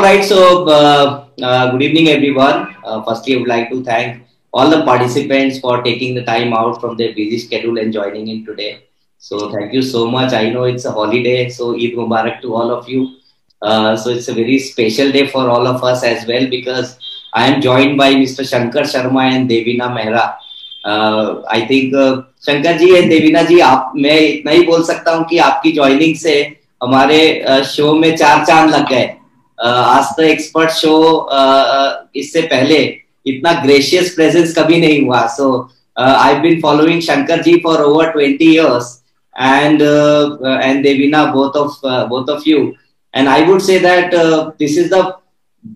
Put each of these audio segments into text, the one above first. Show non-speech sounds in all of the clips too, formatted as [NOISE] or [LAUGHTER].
All right, so uh, uh, good evening, everyone. Uh, firstly, I would like to thank all the participants for taking the time out from their busy schedule and joining in today. So, thank you so much. I know it's a holiday, so Eid Mubarak to all of you. Uh, so, it's a very special day for all of us as well because I am joined by Mr. Shankar Sharma and Devina Mehra. I think Shankar ji and Devina ji आप मैं इतना ही बोल सकता हूँ कि आपकी joining से हमारे शो में चार चाँद लग गए आज तक एक्सपर्ट शो इससे पहले इतना ग्रेशियस प्रेजेंस कभी नहीं हुआ। So I been following Shankar ji for over twenty years and and Devina both of both of you and I would say that this is the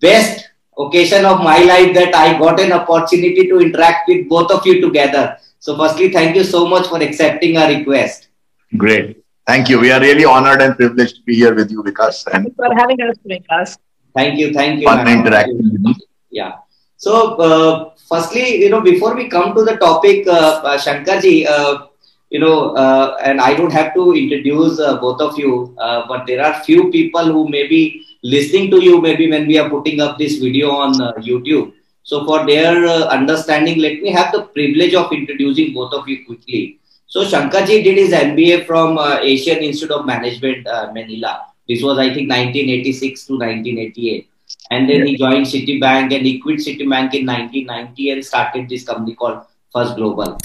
best occasion of my life that I got an opportunity to interact with both of you together so firstly thank you so much for accepting our request great Thank you. We are really honored and privileged to be here with you, Vikas. And Thanks for having us, Vikas. Thank you. Thank you. Fun interacting. Yeah. So, uh, firstly, you know, before we come to the topic, uh, uh, Shankarji, uh, you know, uh, and I don't have to introduce uh, both of you, uh, but there are few people who may be listening to you maybe when we are putting up this video on uh, YouTube. So, for their uh, understanding, let me have the privilege of introducing both of you quickly. So Shankarji did his MBA from uh, Asian Institute of Management, uh, Manila. This was, I think, 1986 to 1988. And then yeah. he joined Citibank and he quit Citibank in 1990 and started this company called First Global.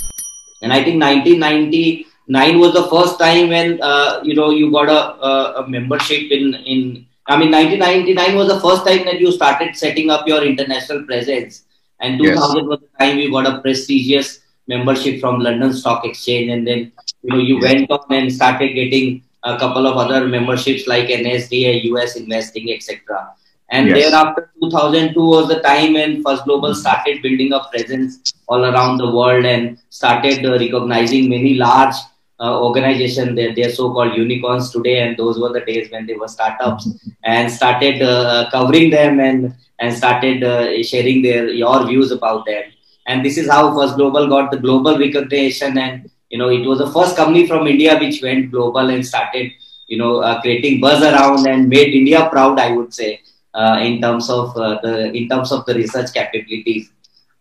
And I think 1999 was the first time when, uh, you know, you got a, a, a membership in, in, I mean, 1999 was the first time that you started setting up your international presence. And 2000 yes. was the time you got a prestigious membership from London Stock Exchange, and then you know you went on and started getting a couple of other memberships like NSDA, US Investing, etc. And yes. thereafter, 2002 was the time when First Global started building a presence all around the world and started uh, recognizing many large uh, organizations. They're, they're so-called unicorns today, and those were the days when they were startups, and started uh, covering them and and started uh, sharing their your views about them and this is how first global got the global recognition and you know it was the first company from india which went global and started you know uh, creating buzz around and made india proud i would say uh, in terms of uh, the in terms of the research capabilities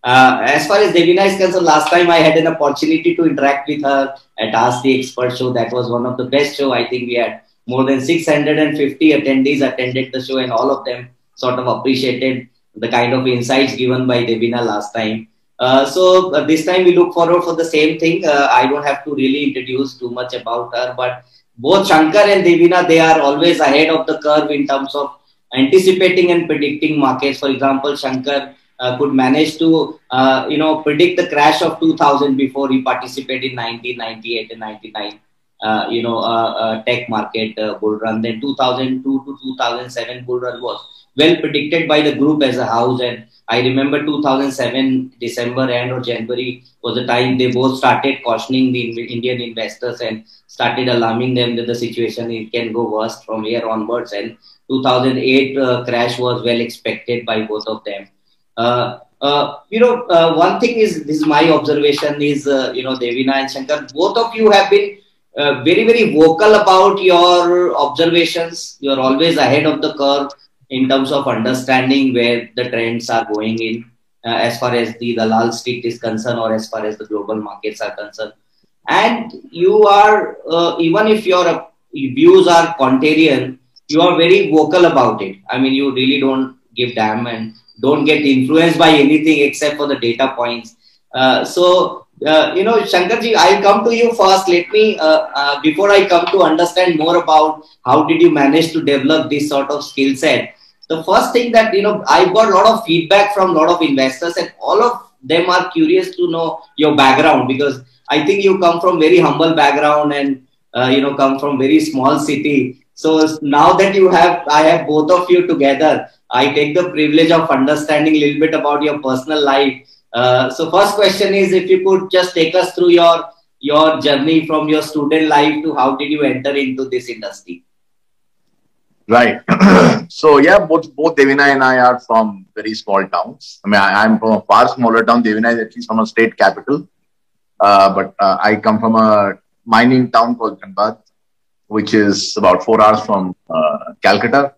uh, as far as Devina is concerned, last time I had an opportunity to interact with her at Ask the Expert show. That was one of the best show. I think we had more than 650 attendees attended the show, and all of them sort of appreciated the kind of insights given by Devina last time. Uh, so uh, this time we look forward for the same thing. Uh, I don't have to really introduce too much about her, but both Shankar and Devina, they are always ahead of the curve in terms of anticipating and predicting markets. For example, Shankar uh, could manage to, uh, you know, predict the crash of 2000 before he participated in 1998 and 99. you know, tech market bull run. Then 2002 to 2007 bull run was well predicted by the group as a house and I remember 2007 December end or January was the time they both started cautioning the Indian investors and started alarming them that the situation it can go worse from here onwards. And 2008 uh, crash was well expected by both of them. Uh, uh, you know, uh, one thing is this is my observation is uh, you know Devina and Shankar, both of you have been uh, very very vocal about your observations. You're always ahead of the curve in terms of understanding where the trends are going in uh, as far as the Dalal Street is concerned or as far as the global markets are concerned. And you are, uh, even if your uh, views are contrarian, you are very vocal about it. I mean, you really don't give damn and don't get influenced by anything except for the data points. Uh, so, uh, you know, Shankarji, I'll come to you first. Let me, uh, before I come to understand more about how did you manage to develop this sort of skill set, the first thing that you know i got a lot of feedback from a lot of investors and all of them are curious to know your background because i think you come from very humble background and uh, you know come from very small city. So now that you have i have both of you together i take the privilege of understanding a little bit about your personal life. Uh, so first question is if you could just take us through your your journey from your student life to how did you enter into this industry Right. [CLEARS THROAT] so yeah, both both Devina and I are from very small towns. I mean, I, am from a far smaller town. Devina is actually from a state capital, uh, but uh, I come from a mining town called Dhanbad, which is about four hours from uh, Calcutta.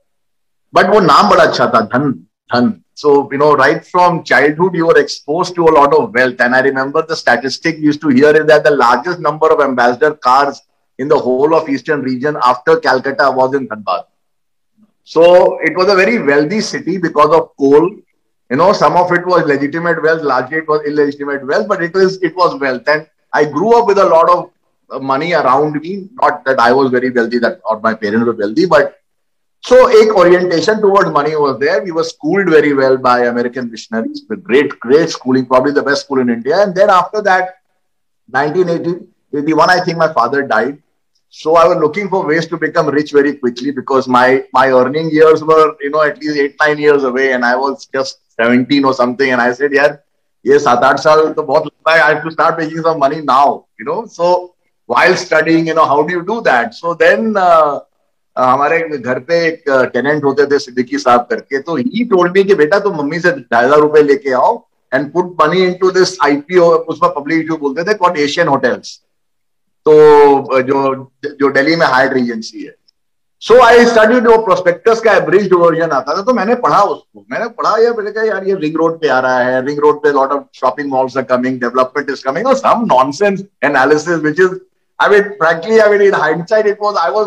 But वो नाम बड़ा अच्छा था धन धन. So you know, right from childhood, you were exposed to a lot of wealth. And I remember the statistic used to hear is that the largest number of ambassador cars in the whole of eastern region after Calcutta was in Dhanbad so it was a very wealthy city because of coal. You know some of it was legitimate wealth largely it was illegitimate wealth but it was it was wealth. And i grew up with a lot of uh, money around me. Not that i was very wealthy that or my parents were wealthy but so a orientation towards money was there. We were schooled very well by american missionaries with great great schooling probably the best school in india. And then after that 1981 i think my father died so I was looking for ways to become rich very quickly because my my earning years were you know at least eight nine years away, and I was just seventeen or something. And I said, yeah, ये सात आठ साल तो बहुत लगता है. I have to start making some money now, you know. So while studying, you know, how do you do that? So then uh, हमारे घर पे एक टेनेंट होते थे सिद्दीकी साहब करके तो ही टोल्ड मी कि बेटा तुम मम्मी से ढाई हजार रुपए लेके आओ and put money into this IPO उसमें पब्लिक इशू बोलते थे कॉट एशियन होटल्स तो जो जो दिल्ली में हाइड रीजेंसी है। सो आई स्टडी जो प्रोस्पेक्टस का एब्रिज वर्जन आता था तो मैंने पढ़ा उसको। मैंने पढ़ा यार मैंने कहा, यार, ये रिंग रोड पे आ रहा है। रिंग रोड पे lot of shopping malls are coming development is coming और some nonsense analysis which is I mean frankly I mean in hindsight it was I was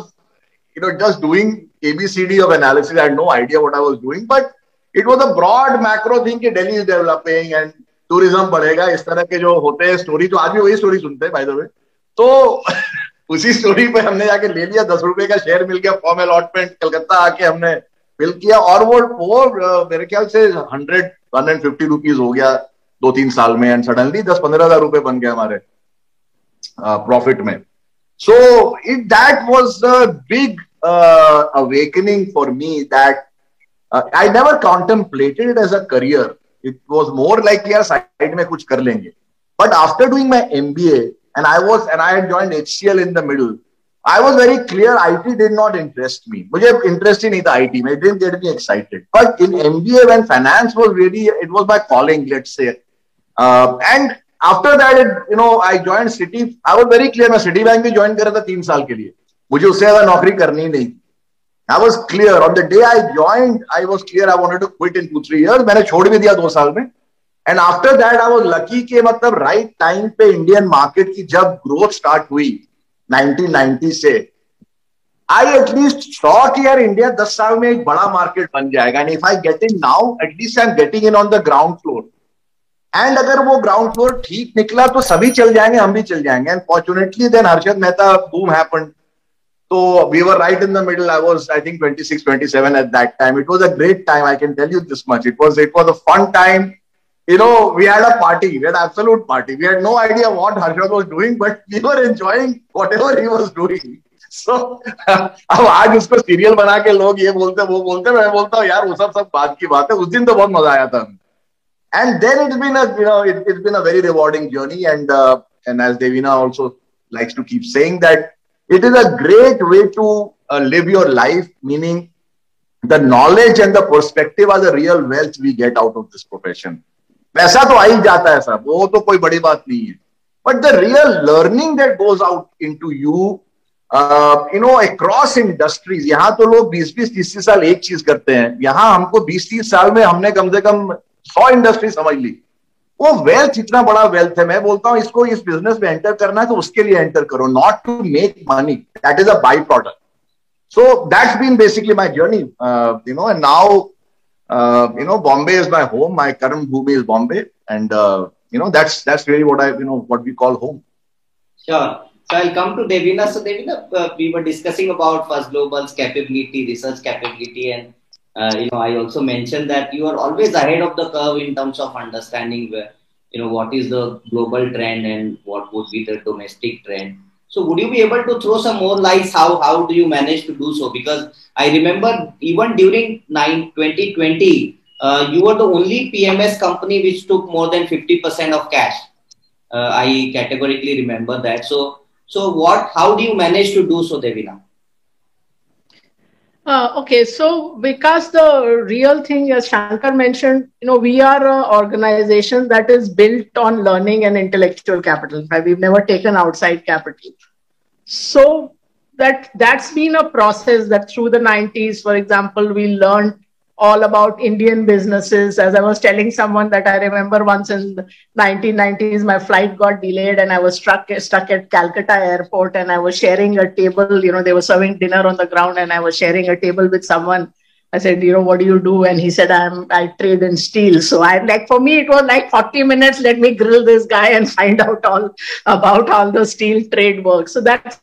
you know just doing ABCD of analysis I no idea what I was doing but it was a broad macro thing कि Delhi is developing and tourism बढ़ेगा। इस तरह के जो होते हैं story तो आज भी वही स्टोरी सुनते हैं बाय द वे तो [LAUGHS] उसी स्टोरी पे हमने जाके ले लिया, दस रुपए का शेयर मिल गया फॉर्म अलॉटमेंट कलकत्ता आके हमने फिल किया और वो वो मेरे ख्याल से हंड्रेड हंड्रेड फिफ्टी रुपीज़ हो गया दो तीन साल में एंड सडनली दस पंद्रह हज़ार रुपए बन गए हमारे प्रॉफिट में। So it that was big awakening for me that I never contemplated as a career it was more like यार साइड में कुछ कर लेंगे. But after doing my MBA and I was and I had joined HCL in the middle. I was very clear IT did not interest me. मुझे interest ही नहीं था IT में. It didn't get me excited. But in MBA when finance was really it was my calling, let's say. Uh, and after that, it, you know, I joined City. I was very clear. मैं City Bank भी join कर रहा था तीन साल के लिए. मुझे उससे ज़्यादा नौकरी करनी नहीं I was clear on the day I joined. I was clear I wanted to quit in two three years. मैंने छोड़ भी दिया दो साल में. And after that I was lucky के मतलब राइट right टाइम पे इंडियन मार्केट की जब ग्रोथ स्टार्ट हुई 1990 से आई एटलीस्ट सॉ कि यार इंडिया दस साल में एक बड़ा मार्केट बन जाएगा। And if I get in now at least I am getting in on the ground floor and अगर वो ग्राउंड फ्लोर ठीक निकला तो सभी चल जाएँगे, हम भी चल जाएँगे। And fortunately then Harshad Mehta boom happened तो we were right in the middle I was I think 26 27 at that time it was a great time I can tell you this much it was it was a fun time you know, we had a party, we had absolute party. We had no idea what Harshad was doing, but we were enjoying whatever he was doing. So, [LAUGHS] अब आज उसको serial बना के लोग ये बोलते वो बोलते मैं बोलता हूँ यार वो सब सब बात की बात है उस दिन तो बहुत मजा आया था and then it's been a you know it, has been a very rewarding journey and uh, and as Devina also likes to keep saying that it is a great way to uh, live your life meaning the knowledge and the perspective are the real wealth we get out of this profession पैसा तो आ ही जाता है सब वो तो कोई बड़ी बात नहीं है। But the real learning that goes out in to you you know across industries यहाँ तो लोग बीस बीस तीस तीस साल एक चीज़ करते हैं। यहाँ हमको बीस तीस साल में हमने कम से कम सौ इंडस्ट्री समझ ली। वो वेल्थ इतना बड़ा वेल्थ है। मैं बोलता हूँ, इसको इस बिज़नेस में एंटर करना है तो उसके लिए एंटर करो not to make money that is a byproduct so that's been basically my journey you know and now uh, you know, Bombay is my home. My current bhumi is Bombay, and uh, you know, that's that's really what I, you know, what we call home. Sure. So I'll come to Devina. So Devina, uh, we were discussing about First Global's capability, research capability, and uh, you know, I also mentioned that you are always ahead of the curve in terms of understanding where, you know, what is the global trend and what would be the domestic trend. So would you be able to throw some more lights? How how do you manage to do so? Because I remember even during 9, 2020, uh, you were the only PMS company which took more than 50% of cash. Uh, I categorically remember that. So, so what? How do you manage to do so, Devina? Uh, okay, so because the real thing, as Shankar mentioned, you know, we are an organization that is built on learning and intellectual capital. We've never taken outside capital. So that that's been a process that through the 90s, for example, we learned all about Indian businesses. As I was telling someone that I remember once in the 1990s, my flight got delayed and I was stuck, stuck at Calcutta airport and I was sharing a table. You know, they were serving dinner on the ground and I was sharing a table with someone. I said, you know, what do you do? And he said, I'm, I trade in steel. So I'm like, for me, it was like 40 minutes. Let me grill this guy and [LAUGHS] find out all about how the steel trade works. So that's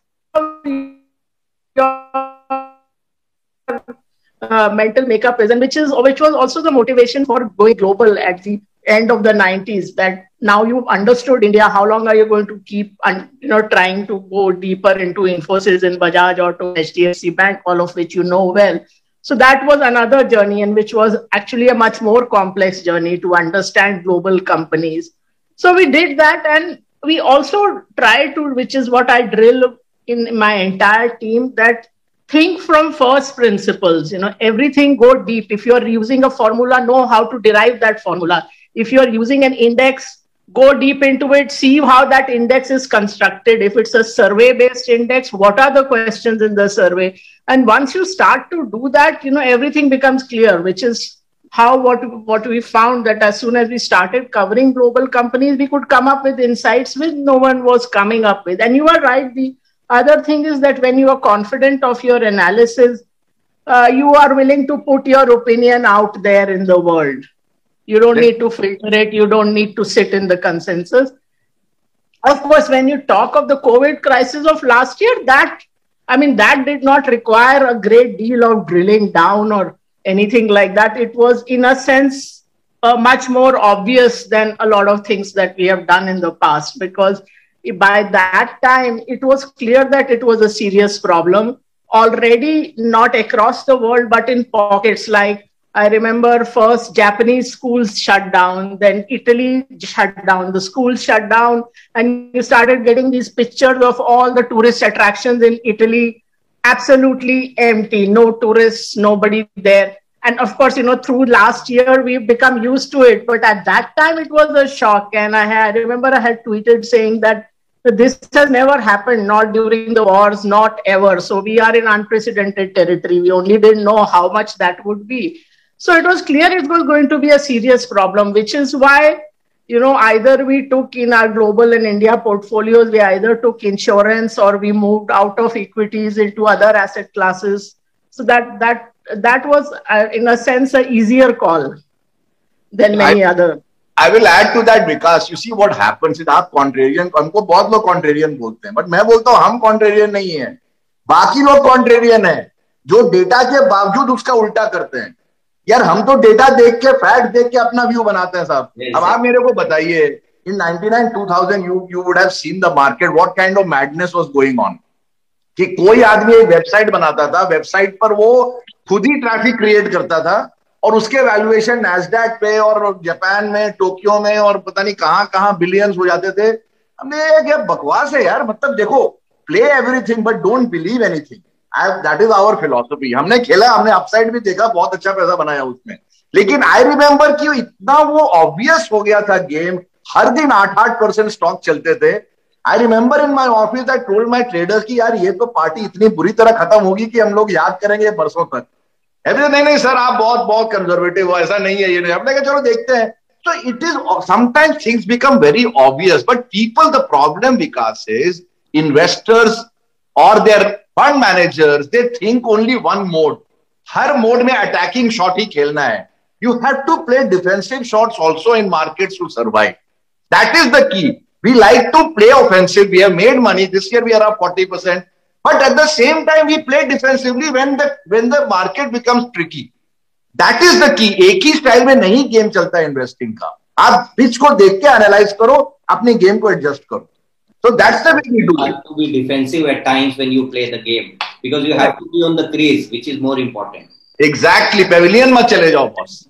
uh, mental makeup is, and which is which was also the motivation for going global at the end of the 90s. That now you've understood India. How long are you going to keep, you know, trying to go deeper into Infosys and Bajaj Auto, HDFC Bank, all of which you know well. So that was another journey, and which was actually a much more complex journey to understand global companies. So we did that, and we also tried to, which is what I drill in my entire team, that think from first principles you know everything go deep. If you're using a formula know how to derive that formula. If you're using an index go deep into it see how that index is constructed. If it's a survey based index what are the questions in the survey? And once you start to do that you know everything becomes clear which is how what what we found that as soon as we started covering global companies we could come up with insights which no one was coming up with. And you are right the other thing is that when you are confident of your analysis, uh, you are willing to put your opinion out there in the world. You don't need to filter it. You don't need to sit in the consensus. Of course, when you talk of the COVID crisis of last year, that, I mean, that did not require a great deal of drilling down or anything like that. It was, in a sense, uh, much more obvious than a lot of things that we have done in the past because by that time, it was clear that it was a serious problem. Already, not across the world, but in pockets like I remember first Japanese schools shut down, then Italy shut down, the schools shut down, and you started getting these pictures of all the tourist attractions in Italy absolutely empty, no tourists, nobody there. And of course, you know, through last year, we've become used to it. But at that time, it was a shock. And I had, I remember I had tweeted saying that this has never happened, not during the wars, not ever. So we are in unprecedented territory. We only didn't know how much that would be. So it was clear it was going to be a serious problem, which is why, you know, either we took in our global and India portfolios, we either took insurance or we moved out of equities into other asset classes. So that that that was, uh, in a sense, an easier call than many I, other. I will add to that Vikas you see what happens is आप contrarian हमको बहुत लोग contrarian बोलते हैं but मैं बोलता हूँ हम कॉन्ट्रेरियन नहीं है। बाकी लोग कॉन्ट्रेरियन है जो डेटा के बावजूद उसका उल्टा करते हैं। यार हम तो डेटा देख के फैक्ट देख के अपना व्यू बनाते हैं साहब। Yes, अब आप मेरे को बताइए in 99 2000 you you would have seen the market what kind of madness was going on कि कोई आदमी एक वेबसाइट बनाता था वेबसाइट पर वो खुद ही ट्रैफ़िक क्रिएट करता था और उसके वैल्यूएशन नेस्डैक पे और जापान में टोक्यो में और पता नहीं कहाँ कहाँ बिलियंस हो जाते थे। हमने क्या बकवास है यार? मतलब देखो play everything but don't believe anything that is our philosophy हमने खेला, हमने अपसाइड भी देखा, बहुत अच्छा पैसा बनाया उसमें। लेकिन आई रिमेम्बर कि इतना वो ऑब्वियस हो गया था गेम हर दिन आठ आठ परसेंट स्टॉक चलते थे। I remember in my office I told my traders की, यार, ये तो पार्टी इतनी बुरी तरह खत्म होगी कि हम लोग याद करेंगे बरसों तक। नहीं नहीं सर आप बहुत बहुत कंजर्वेटिव हो, ऐसा नहीं है ये नहीं हमने कहा, चलो, देखते हैं. तो it is sometimes things become very obvious but people the problem Vikas is investors और their fund managers they think only one mode her mode में अटैकिंग शॉट ही खेलना है। You have to play defensive short also in market to survive that is the key we like to play offensive we have made money this year we are up 40% But at the same time, we play defensively when the when the market becomes tricky. That is the key. एक ही style में नहीं game चलता है investing का आप pitch को देख के एनालाइज करो अपने गेम को एडजस्ट करो So that's the way we do you have to be defensive at times when you play the game because you have to be on the crease, which is more important. Exactly. Pavilion must chale jao boss.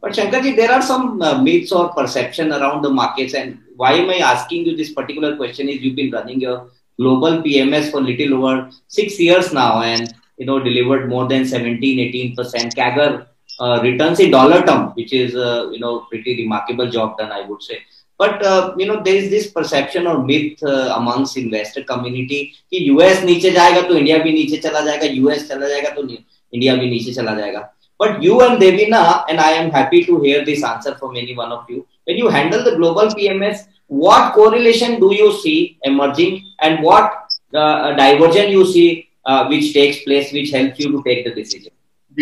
But Shankarji, there are some uh, myths or perception around the markets, and why am I asking you this particular question? Is you've been running your global PMS for little over six years now, and you know delivered more than 17, 18 percent CAGR uh, returns in dollar term, which is uh, you know pretty remarkable job done, I would say. but uh, you know there is this perception or myth uh, amongst investor community कि US नीचे जाएगा तो India भी नीचे चला जाएगा US चला जाएगा तो इंडिया भी नीचे चला जाएगा but you and Devina and I am happy to hear this answer from any one of you when you handle the global PMS what correlation do you see emerging and what uh, diversion you see uh, which takes place which helps you to take the decision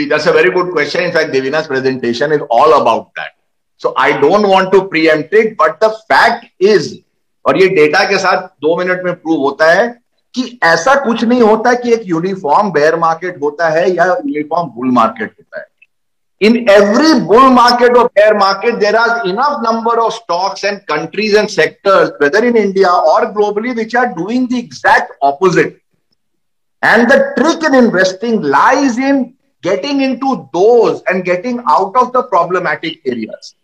that's a very good question in fact Devina's presentation is all about that So I don't want to preempt it, but the fact is, और ये data के साथ दो minute में prove होता है कि ऐसा कुछ नहीं होता कि एक यूनिफॉर्म बेयर मार्केट होता है या यूनिफॉर्म बुल मार्केट होता है in every bull market or bear market, there are enough number of stocks and countries and sectors, whether in India or globally, which are doing the exact opposite. And the trick in investing lies in getting into those and getting out of the problematic areas.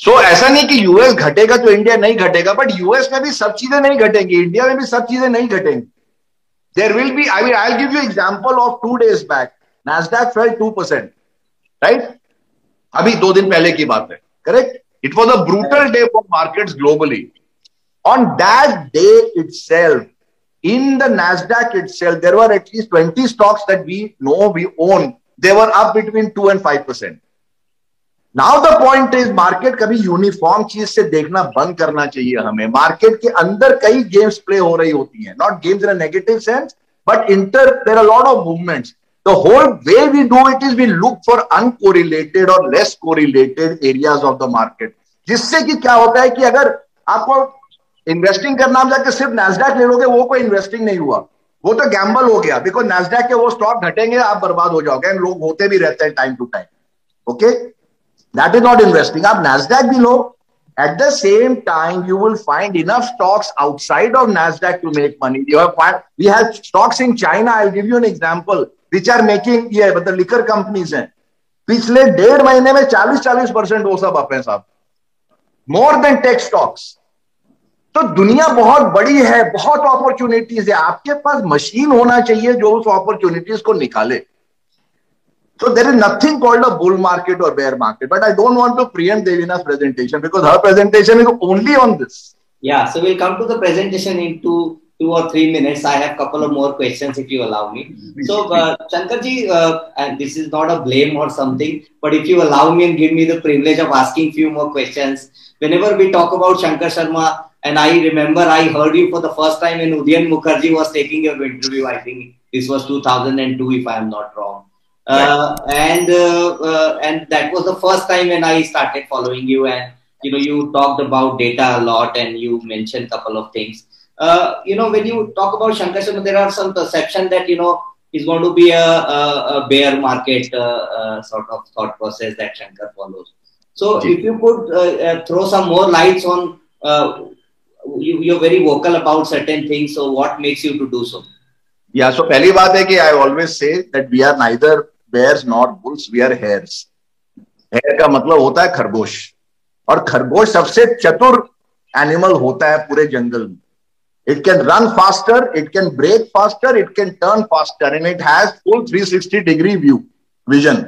So so, ऐसा नहीं कि US घटेगा तो India नहीं घटेगा but US में भी सब चीजें नहीं घटेंगी इंडिया में भी सब चीजें नहीं घटेंगी there will B I I give you example of two days back Nasdaq fail two percent Right अभी दो दिन पहले की बात है। Correct it was a brutal day for market globally on that day it in the NASDAQ itself, there were at least 20 stocks that we know we own. They were up between 2 and 5%. Now the point is market कभी uniform चीज़ से देखना बंद करना चाहिए हमें। Market के अंदर कई गेम्स प्ले हो रही होती हैं। Not games in negative sense but intraday a lot of movements the whole way we do it is we look for uncorrelated और less correlated areas of the market जिससे कि क्या होता है कि अगर आपको इन्वेस्टिंग करना आप जाके सिर्फ़ नेस्डैक ले लोगे वो कोई इन्वेस्टिंग नहीं हुआ वो तो गैम्बल हो गया बिकॉज़ नेस्डैक के वो स्टॉक घटेंगे आप बर्बाद हो जाओगे लोग होते भी रहते हैं time to time okay That is not investing. Up Nasdaq below. At the same time, you will find enough stocks outside of Nasdaq to make money. You have we have stocks in China. I'll give you an example, which are making ये मतलब liquor companies हैं। पिछले डेढ़ महीने में चालीस चालीस percent वो सब अपने साथ मोर देन टेक स्टॉक्स तो दुनिया बहुत बड़ी है, बहुत अपॉर्चुनिटीज़ है। आपके पास मशीन होना चाहिए जो उस अपॉर्चुनिटीज़ को निकाले। तो there is nothing called a bull market और bear market but I don't want to preempt Devina presentation because her presentation is only on this या so will come to the presentation in two two, or three minutes. I have a couple of more questions if you allow me. So, uh, Shankarji, uh, and this is not a blame or something, but if you allow me and give me the privilege of asking few more questions, whenever we talk about Shankar Sharma, and I remember I heard you for the first time when Udayan Mukherjee was taking your interview. I think this was 2002, if I am not wrong. Uh, and uh, uh, and that was the first time when I started following you, and you know you talked about data a lot, and you mentioned a couple of things. Uh, you know when you talk about Shankar there are some perception that you know is going to be a, a, a bear market uh, sort of thought process that Shankar follows. So if you could throw some more lights on, you, you're very vocal about certain things. So what makes you to do so? Yeah, so पहली बात है कि I always say that we are neither bears not bulls we are hares hare का मतलब होता है खरगोश और खरगोश सबसे चतुर एनिमल होता है पूरे जंगल में it can run faster it can brake faster it can turn faster and it has full 360 degree view vision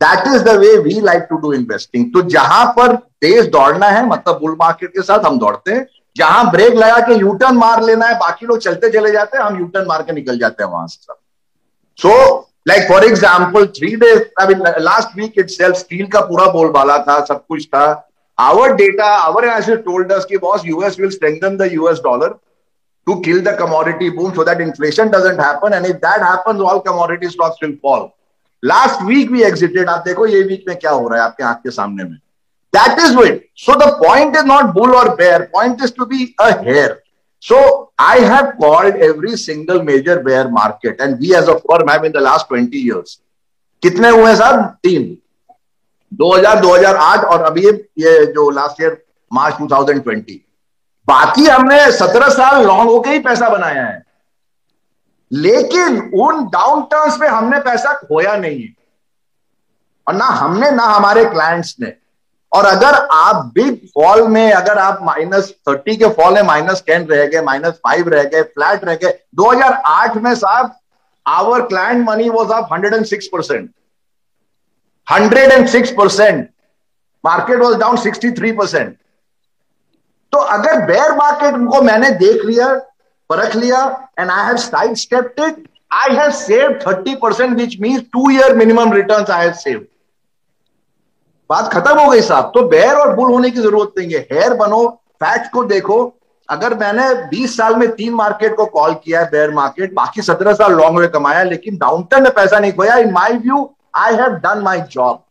that is the way we like to do investing तो जहाँ पर तेज दौड़ना है मतलब बुल मार्केट के साथ हम दौड़ते हैं जहाँ ब्रेक लगा के यूटर्न मार लेना है बाकी लोग चलते चले जाते हैं हम यूटर्न मार के निकल जाते हैं वहाँ से so like for example three days I mean last week itself steel का पूरा बोलबाला था सब कुछ था our data our analysis told us कि boss us will strengthen the us dollar to kill the commodity boom so that inflation doesn't happen and if that happens all commodity stocks will fall last week we exited आप देखो ये week में क्या हो रहा है आपके आंख के सामने में that is it so the point is not bull or bear point is to be a hare So I have called every single major bear market and we as a firm have in the last 20 years. कितने हुए साहब तीन 2000 2008 और अभी ये जो last year March 2020 बाकी हमने 17 साल लॉन्ग होके ही पैसा बनाया है। लेकिन उन डाउन टर्न्स में हमने पैसा खोया नहीं है। और ना हमने, ना हमारे क्लाइंट्स ने। और अगर आप बिग फॉल में, अगर आप माइनस थर्टी के फॉल में माइनस टेन रह गए माइनस फाइव रह गए फ्लैट रह गए 2008 में साहब our client money was of hundred and six percent hundred and six percent market was down sixty three percent तो अगर बेयर मार्केट को मैंने देख लिया, परख लिया and I have sidestepped it I have save thirty percent which mean two year minimum return I have save बात खत्म हो गई साहब। तो बेयर और बुल होने की ज़रूरत नहीं है। हेयर बनो फैक्ट को देखो। अगर मैंने 20 साल में तीन मार्केट को कॉल किया है बेयर मार्केट बाकी 17 साल लॉन्ग वे कमाया, लेकिन डाउन टर्न में पैसा नहीं खोया in my view I have done my job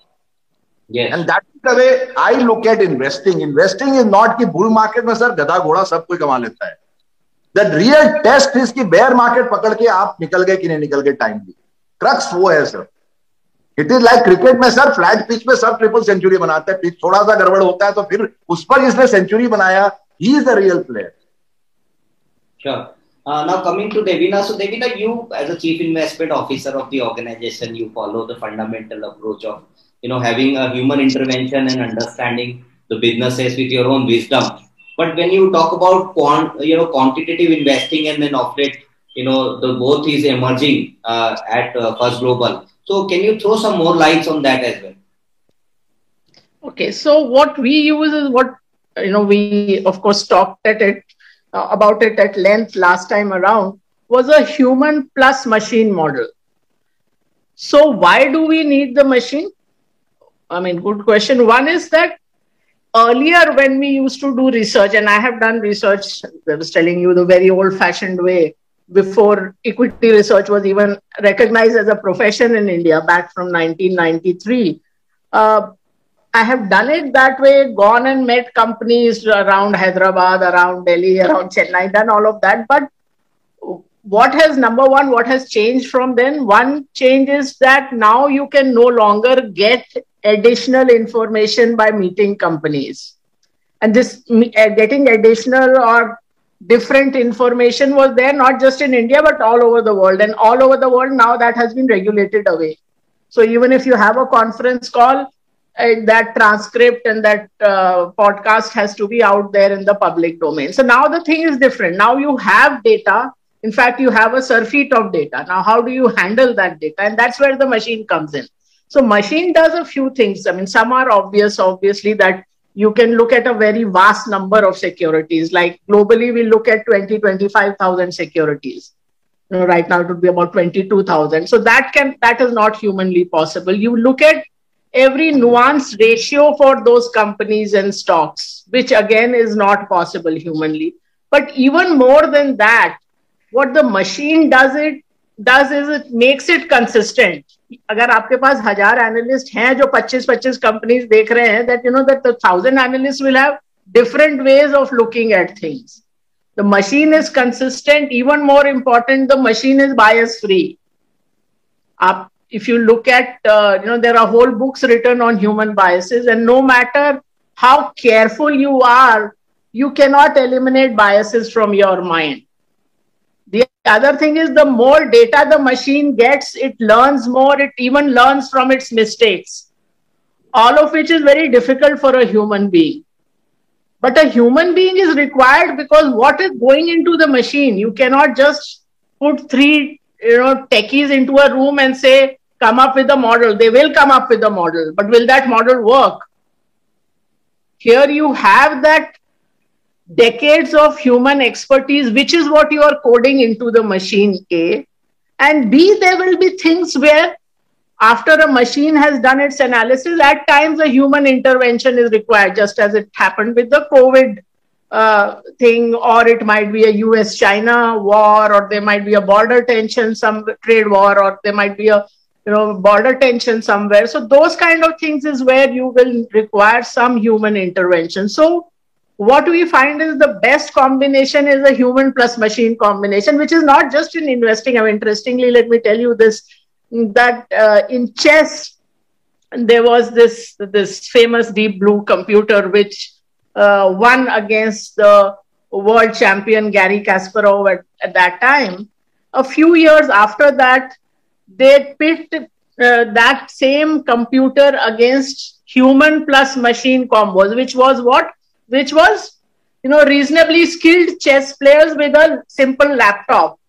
and that is the way I look at investing investing is not कि बुल मार्केट में सर गधा घोड़ा सब कोई कमा लेता है। द रियल टेस्ट इज़ कि बेयर मार्केट पकड़ के आप निकल गए कि नहीं निकल गए टाइमली क्रक्स वो है sir. It is like cricket में सर फ्लैट पिच में सब ट्रिपल सेंचुरी बनाते हैं। पिच थोड़ा सा गड़बड़ होता है तो फिर उस पर जिसने सेंचुरी बनाया ही is the real player Sure. Uh, now coming to Devina, so Devina, you as a chief investment officer of the organization, you follow the fundamental approach of you know having a human intervention and understanding the businesses with your own wisdom. But when you talk about quant, you know quantitative investing and then of late, you know the both is emerging uh, at uh, First Global. So can you throw some more lights on that as well? Okay, so what we use is what you know we of course talked at it uh, about it at length last time around was a human plus machine model. So why do we need the machine? I mean, good question. One is that earlier when we used to do research, and I have done research, I was telling you the very old fashioned way before equity research was even recognized as a profession in India back from 1993. Uh, I have done it that way, gone and met companies around Hyderabad, around Delhi, around Chennai, done all of that. But what has number one, what has changed from then? One change is that now you can no longer get additional information by meeting companies. And this uh, getting additional or different information was there not just in India but all over the world. And all over the world now that has been regulated away. So even if you have a conference call, uh, that transcript and that uh, podcast has to be out there in the public domain. So now the thing is different. Now you have data. In fact, you have a surfeit of data. Now, how do you handle that data? And that's where the machine comes in. So machine does a few things. I mean, some are obvious, obviously, that you can look at a very vast number of securities. Like globally, we look at 20, 25,000 securities. You know, right now it would be about 22,000. So that can, that is not humanly possible. You look at every nuanced ratio for those companies and stocks, which again is not possible humanly. But even more than that, what the machine does it does is it makes it consistent. अगर आपके पास हज़ार analyst हैं जो 25-25 companies देख रहे हैं that you know that thousand analyst will have different ways of looking at things the machine is consistent even more important the machine is bias free आप if you look at you know there are whole books written on human biases and no matter how careful you are you cannot eliminate biases from your mind The other thing is the more data the machine gets, it learns more, it even learns from its mistakes, all of which is very difficult for a human being. But a human being is required because what is going into the machine? You cannot just put three you know techies into a room and say come up with a model they will come up with a model but will that model work here you have that decades of human expertise which is what you are coding into the machine a and b there will be things where after a machine has done its analysis at times a human intervention is required just as it happened with the covid uh, thing, or it might be a US China war, or there might be a border tension, some trade war, or there might be a you know border tension somewhere. So those kind of things is where you will require some human intervention. So what we find is the best combination is a human plus machine combination, which is not just in investing. I mean, interestingly, let me tell you this that uh, in chess there was this this famous deep blue computer which uh, won against the world champion Garry Kasparov at, at, that time. A few years after that, they pit uh, that same computer against human plus machine combos, which was what? Which was, you know, reasonably skilled chess players with a simple laptop.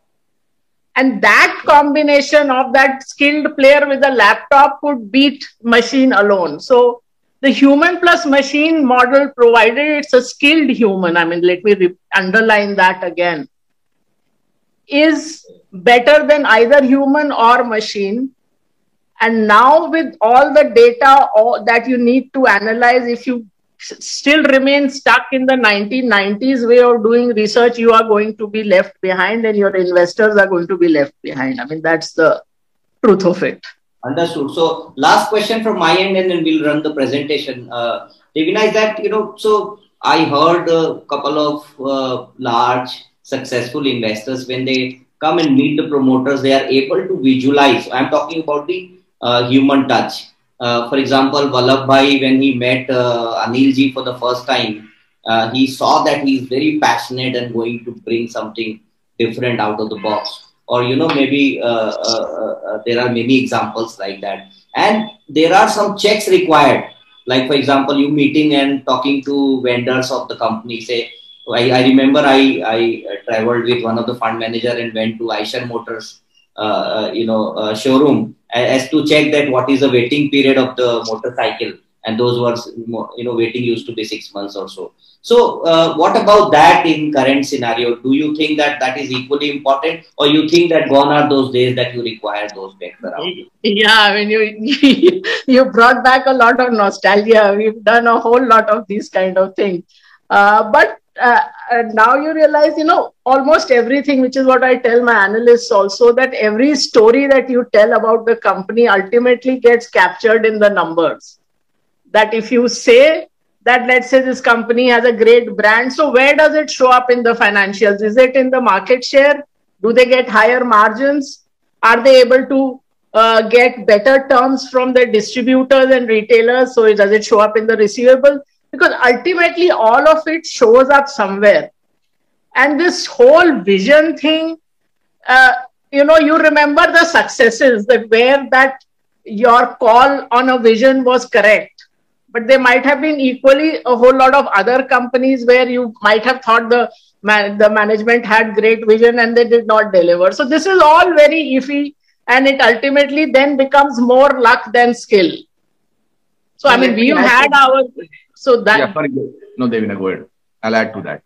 And that combination of that skilled player with a laptop could beat machine alone. So the human plus machine model, provided it's a skilled human, I mean, let me re- underline that again, is better than either human or machine. And now, with all the data that you need to analyze, if you still remain stuck in the 1990s way of doing research, you are going to be left behind and your investors are going to be left behind. I mean, that's the truth of it. Understood. So, last question from my end, and then we'll run the presentation. Uh, is that, you know, so I heard a couple of uh, large successful investors when they come and meet the promoters, they are able to visualize. I'm talking about the uh, human touch uh, for example, Vallabhbhai, when he met uh, Anilji for the first time, uh, he saw that he is very passionate and going to bring something different out of the box. Or, you know, maybe uh, uh, there are many examples like that. And there are some checks required. Like, for example, you meeting and talking to vendors of the company, say, I, I remember I, I traveled with one of the fund manager and went to Eicher Motors, you know, showroom as to check that what is the waiting period of the motorcycle. And those were you know waiting used to be six months or so. So uh, what about that in current scenario? Do you think that that is equally important? Or you think that gone are those days that you require those checks around yeah i mean you [LAUGHS] you brought back a lot of nostalgia. We've done a whole lot of these kind of things. Uh, but uh, now you realize, you know, almost everything, which is what I tell my analysts also, that every story that you tell about the company ultimately gets captured in the numbers. That if you say that, let's say this company has a great brand, so where does it show up in the financials? Is it in the market share? Do they get higher margins? Are they able to uh, get better terms from the distributors and retailers? So does it show up in the receivable? Because ultimately all of it shows up somewhere. And this whole vision thing uh, you know you remember the successes that where that your call on a vision was correct. But there might have been equally a whole lot of other companies where you might have thought the man, the management had great vision and they did not deliver. So this is all very iffy and it ultimately then becomes more luck than skill. So i mean we've had our so that yeah, sorry. No, Devina, go ahead. I'll add to that.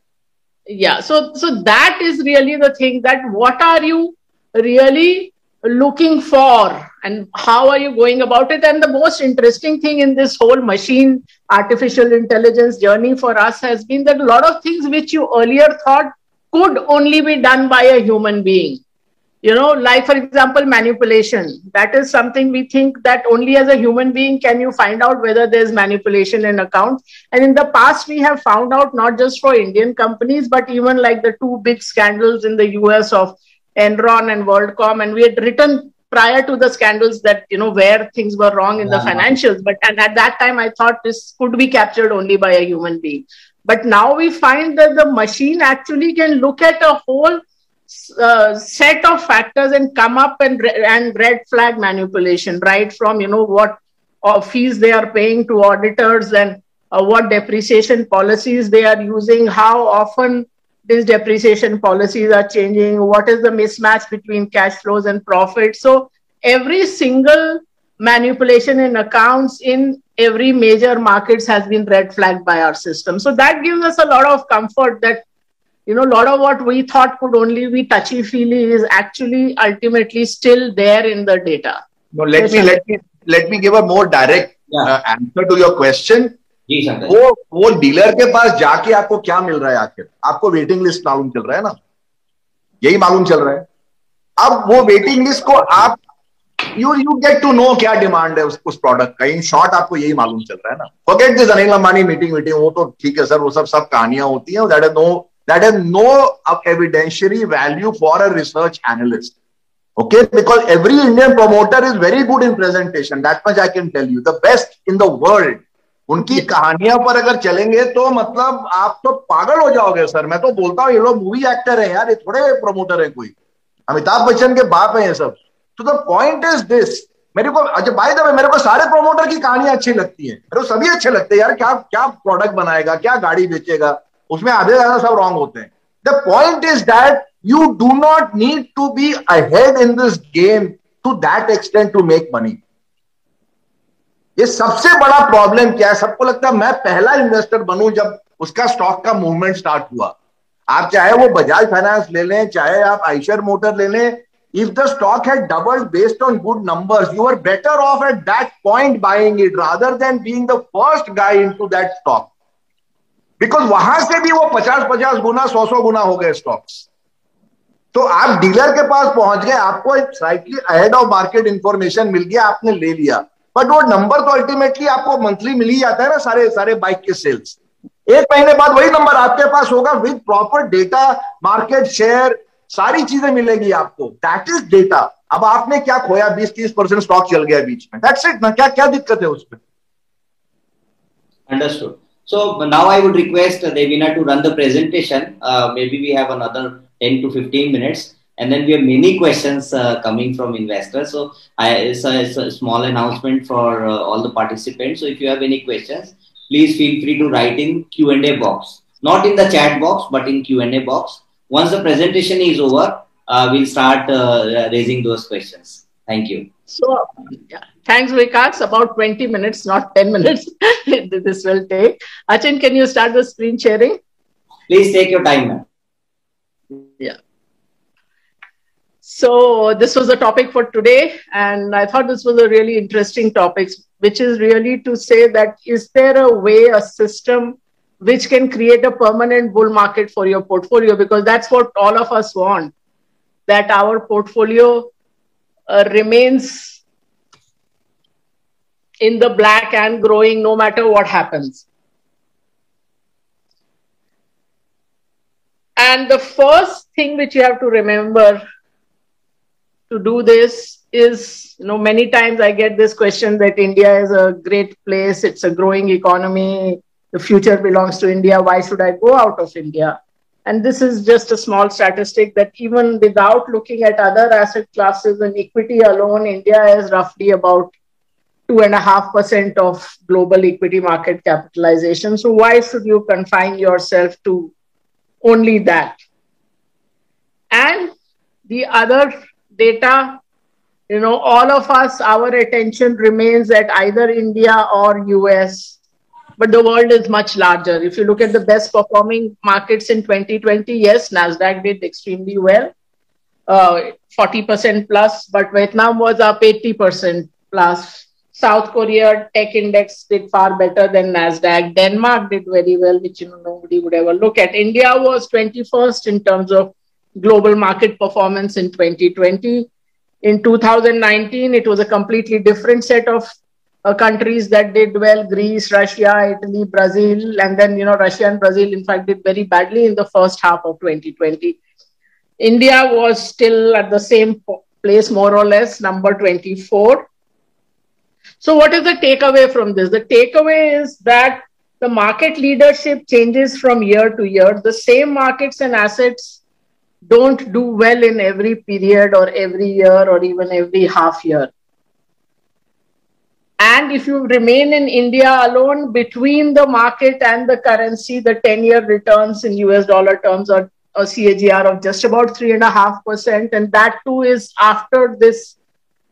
Yeah. So so that is really the thing that what are you really looking for and how are you going about it? And the most interesting thing in this whole machine artificial intelligence journey for us has been that a lot of things which you earlier thought could only be done by a human being you know like for example manipulation. That is something we think that only as a human being can you find out whether there's manipulation in accounts and in the past we have found out not just for indian companies but even like the two big scandals in the us of enron and worldcom. And we had written prior to the scandals that you know where things were wrong in the financials. But and at that time i thought this could be captured only by a human being. But now we find that the machine actually can look at a whole uh, set of factors and come up and, and red flag manipulation, right from, you know, what uh, fees they are paying to auditors and uh, what depreciation policies they are using, how often these depreciation policies are changing, what is the mismatch between cash flows and profits. So every single manipulation in accounts in every major markets has been red flagged by our system. So that gives us a lot of comfort that you know, a lot of what we thought could only be touchy feely is actually ultimately still there in the data. No, let yes, me sir. let me let me give a more direct yeah. uh, answer to your question. वो वो dealer के पास जाके आपको क्या मिल रहा है आखिर आपको वेटिंग लिस्ट मालूम चल रहा है ना यही मालूम चल रहा है अब वो वेटिंग लिस्ट को आप you you get to know क्या डिमांड है उस, उस प्रोडक्ट का इन शॉर्ट आपको यही मालूम चल रहा है ना forget this Anil Ambani meeting meeting वो तो ठीक है सर वो सब सब कहानियाँ होती हैं that is no that has no evidentiary value for a research analyst. Okay, because every Indian promoter is very good in presentation. That much I can tell you. The best in the world. उनकी कहानियाँ पर अगर चलेंगे तो मतलब आप तो पागल हो जाओगे सर। मैं तो बोलता हूँ ये लोग मूवी एक्टर है यार ये थोड़े प्रोमोटर है कोई। अमिताभ बच्चन के बाप है ये सब। तो द पॉइंट इज़ दिस मेरे को अच्छा भाई द मेरे को सारे प्रोमोटर की कहानियाँ अच्छी लगती है। मेरे को सभी अच्छे लगते हैं। यार क्या क्या प्रोडक्ट बनाएगा क्या गाड़ी बेचेगा? उसमें आधे ज़्यादा सब रॉन्ग होते हैं। The point is that you do not need to be ahead in this game to that extent to make money ये सबसे बड़ा प्रॉब्लम क्या है? सबको लगता है मैं पहला इन्वेस्टर बनूं जब उसका स्टॉक का मूवमेंट स्टार्ट हुआ। आप चाहे वो बजाज फाइनेंस ले लें, चाहे आप आइशर मोटर ले लें इफ़ द स्टॉक है double based on good numbers you are better off at that point buying it rather than being the first guy into that stock because वहाँ से भी वो पचास पचास गुना सौ सौ गुना हो गए स्टॉक्स तो आप डीलर के पास पहुँच गए, आपको slightly ahead of market information मिल गया, आपने ले लिया. बट वो नंबर तो अल्टीमेटली आपको मंथली मिल ही जाता है ना, सारे सारे बाइक के सेल्स एक महीने बाद वही नंबर आपके पास होगा with proper data market share सारी चीज़ें मिलेगी आपको. दैट इज़ डेटा अब आपने क्या खोया? बीस तीस परसेंट स्टॉक चल गया बीच में. दैट्स इट ना? क्या क्या दिक्कत है उसमें? Understood. So now I would request Devina to run the presentation. Uh, maybe we have another 10 to 15 minutes. And then we have many questions uh, coming from investors. So I, it's, a, it's a small announcement for uh, all the participants. So if you have any questions, please feel free to write in Q&A box. Not in the chat box, but in Q&A box. Once the presentation is over, uh, we'll start uh, raising those questions. Thank you. So, yeah. Thanks, Vikas. About 20 minutes, not 10 minutes. [LAUGHS] this will take. Achin, can you start the screen sharing? Please take your time, ma'am. Yeah. So, this was the topic for today. And I thought this was a really interesting topic, which is really to say that is there a way, a system which can create a permanent bull market for your portfolio? Because that's what all of us want that our portfolio uh, remains in the black and growing no matter what happens. And the first thing which you have to remember to do this is, you know, many times I get this question that India is a great place, it's a growing economy, the future belongs to India, why should I go out of India? And this is just a small statistic that even without looking at other asset classes and equity alone, India is roughly about two and a half percent of global equity market capitalization. So why should you confine yourself to only that? And the other data, you know, all of us, our attention remains at either India or US but the world is much larger. If you look at the best performing markets in 2020, yes, Nasdaq did extremely well, uh, 40% plus, but Vietnam was up 80% plus. South Korea tech index did far better than Nasdaq. Denmark did very well, which you know nobody would ever look at. India was 21st in terms of global market performance in 2020. In 2019, it was a completely different set of uh, countries that did well greece russia italy brazil and then you know russia and brazil in fact did very badly in the first half of 2020 india was still at the same place more or less number 24 so what is the takeaway from this? The takeaway is that the market leadership changes from year to year. The same markets and assets don't do well in every period or every year or even every half year. And if you remain in India alone, between the market and the currency, the 10 year returns in US dollar terms are a CAGR of just about 3.5%. And that too is after this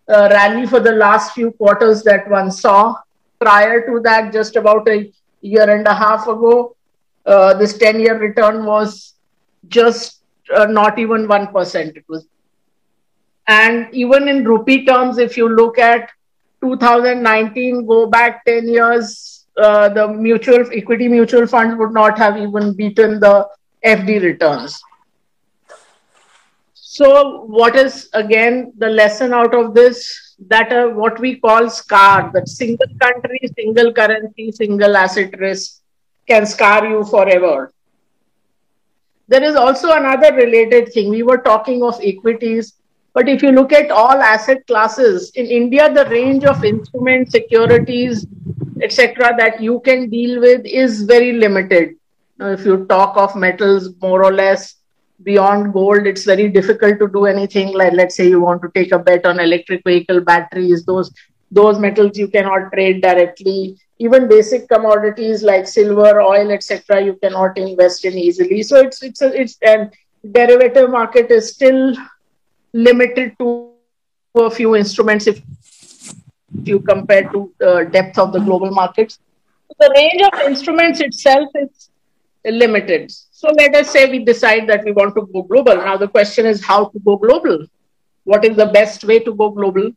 uh, rally for the last few quarters that one saw. Prior to that, just about a year and a half ago, uh, this 10 year return was just uh, not even 1%. It was. And even in rupee terms, if you look at 2019, go back 10 years, uh, the mutual equity mutual funds would not have even beaten the FD returns. So, what is again the lesson out of this? That uh, what we call SCAR, that single country, single currency, single asset risk can scar you forever. There is also another related thing. We were talking of equities but if you look at all asset classes in India, the range of instruments, securities, etc., that you can deal with is very limited. Now, if you talk of metals, more or less beyond gold, it's very difficult to do anything. Like, let's say you want to take a bet on electric vehicle batteries; those those metals you cannot trade directly. Even basic commodities like silver, oil, etc., you cannot invest in easily. So it's it's a, it's and derivative market is still limited to a few instruments if if you compare to the depth of the global markets. The range of instruments itself is limited. So let us say we decide that we want to go global. Now the question is how to go global. What is the best way to go global?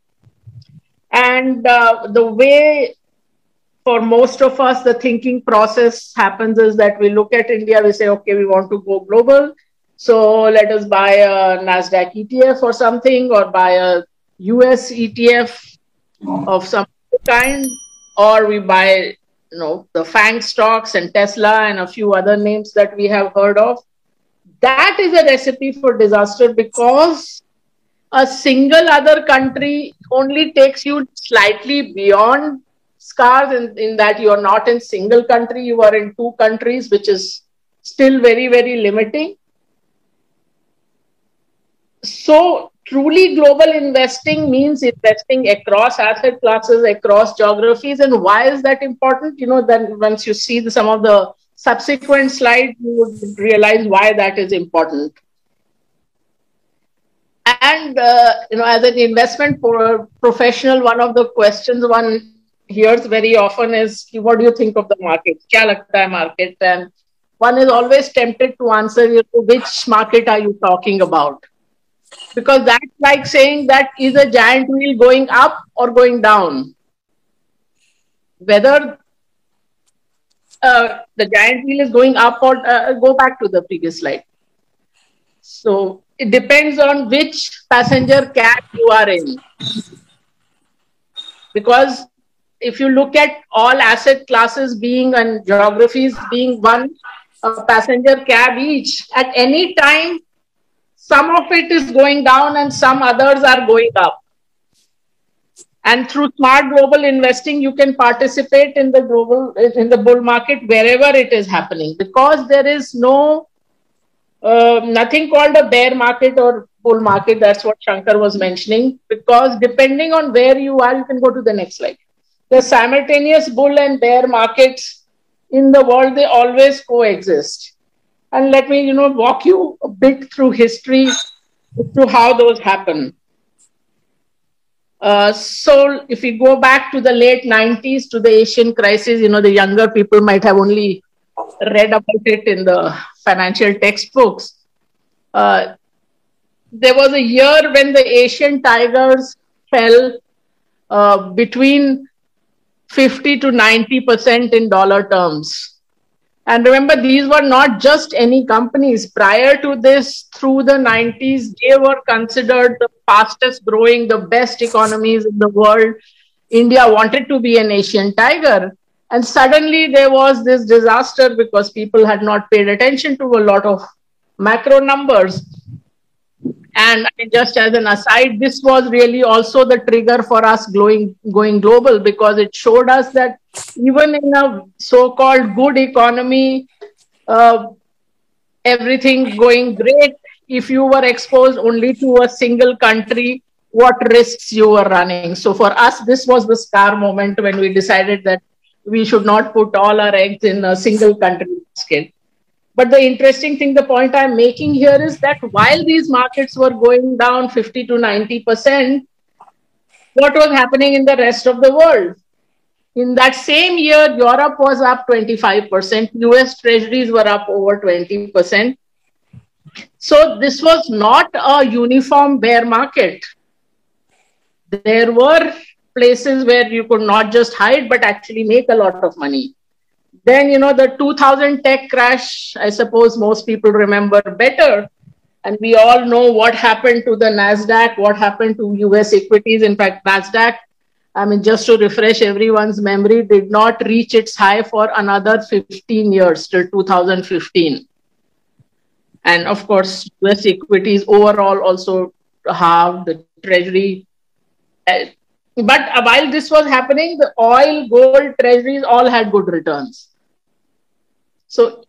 And uh, the way for most of us, the thinking process happens is that we look at India, we say, okay, we want to go global. So let us buy a NASDAQ ETF or something, or buy a US ETF of some kind, or we buy, you know, the FANG stocks and Tesla and a few other names that we have heard of. That is a recipe for disaster because a single other country only takes you slightly beyond scars in, in that you are not in single country you are in two countries which is still very very limiting so truly global investing means investing across asset classes across geographies. And why is that important? You know then once you see the, some of the subsequent slides you would realize why that is important. And uh, you know as an investment professional one of the questions one hears very often is what do you think of the market? kya lagta market? And one is always tempted to answer you know, which market are you talking about because that's like saying that is a giant wheel going up or going down. Whether uh, the giant wheel is going up or uh, go back to the previous slide. So it depends on which passenger cab you are in. Because if you look at all asset classes being and geographies being one passenger cab each, at any time, some of it is going down and some others are going up. And through smart global investing, you can participate in the global in the bull market wherever it is happening because there is no uh, nothing called a bear market or bull market. That's what Shankar was mentioning. Because depending on where you are, you can go to the next slide the simultaneous bull and bear markets in the world they always coexist and let me you know walk you a bit through history to how those happen uh, so if we go back to the late 90s to the asian crisis you know the younger people might have only read about it in the financial textbooks uh, there was a year when the asian tigers fell uh, between 50 to 90% in dollar terms. And remember, these were not just any companies. Prior to this, through the 90s, they were considered the fastest growing, the best economies in the world. India wanted to be an Asian tiger. And suddenly there was this disaster because people had not paid attention to a lot of macro numbers. And just as an aside, this was really also the trigger for us going, going global because it showed us that even in a so called good economy, uh, everything going great, if you were exposed only to a single country, what risks you were running. So for us, this was the scar moment when we decided that we should not put all our eggs in a single country basket. But the interesting thing, the point I'm making here is that while these markets were going down 50 to 90%, what was happening in the rest of the world? In that same year, Europe was up 25%, US treasuries were up over 20%. So this was not a uniform bear market. There were places where you could not just hide, but actually make a lot of money. Then, you know, the 2000 tech crash, I suppose most people remember better. And we all know what happened to the NASDAQ, what happened to US equities. In fact, NASDAQ, I mean, just to refresh everyone's memory, did not reach its high for another 15 years till 2015. And of course, US equities overall also halved the treasury uh, but while this was happening, the oil, gold, treasuries all had good returns. So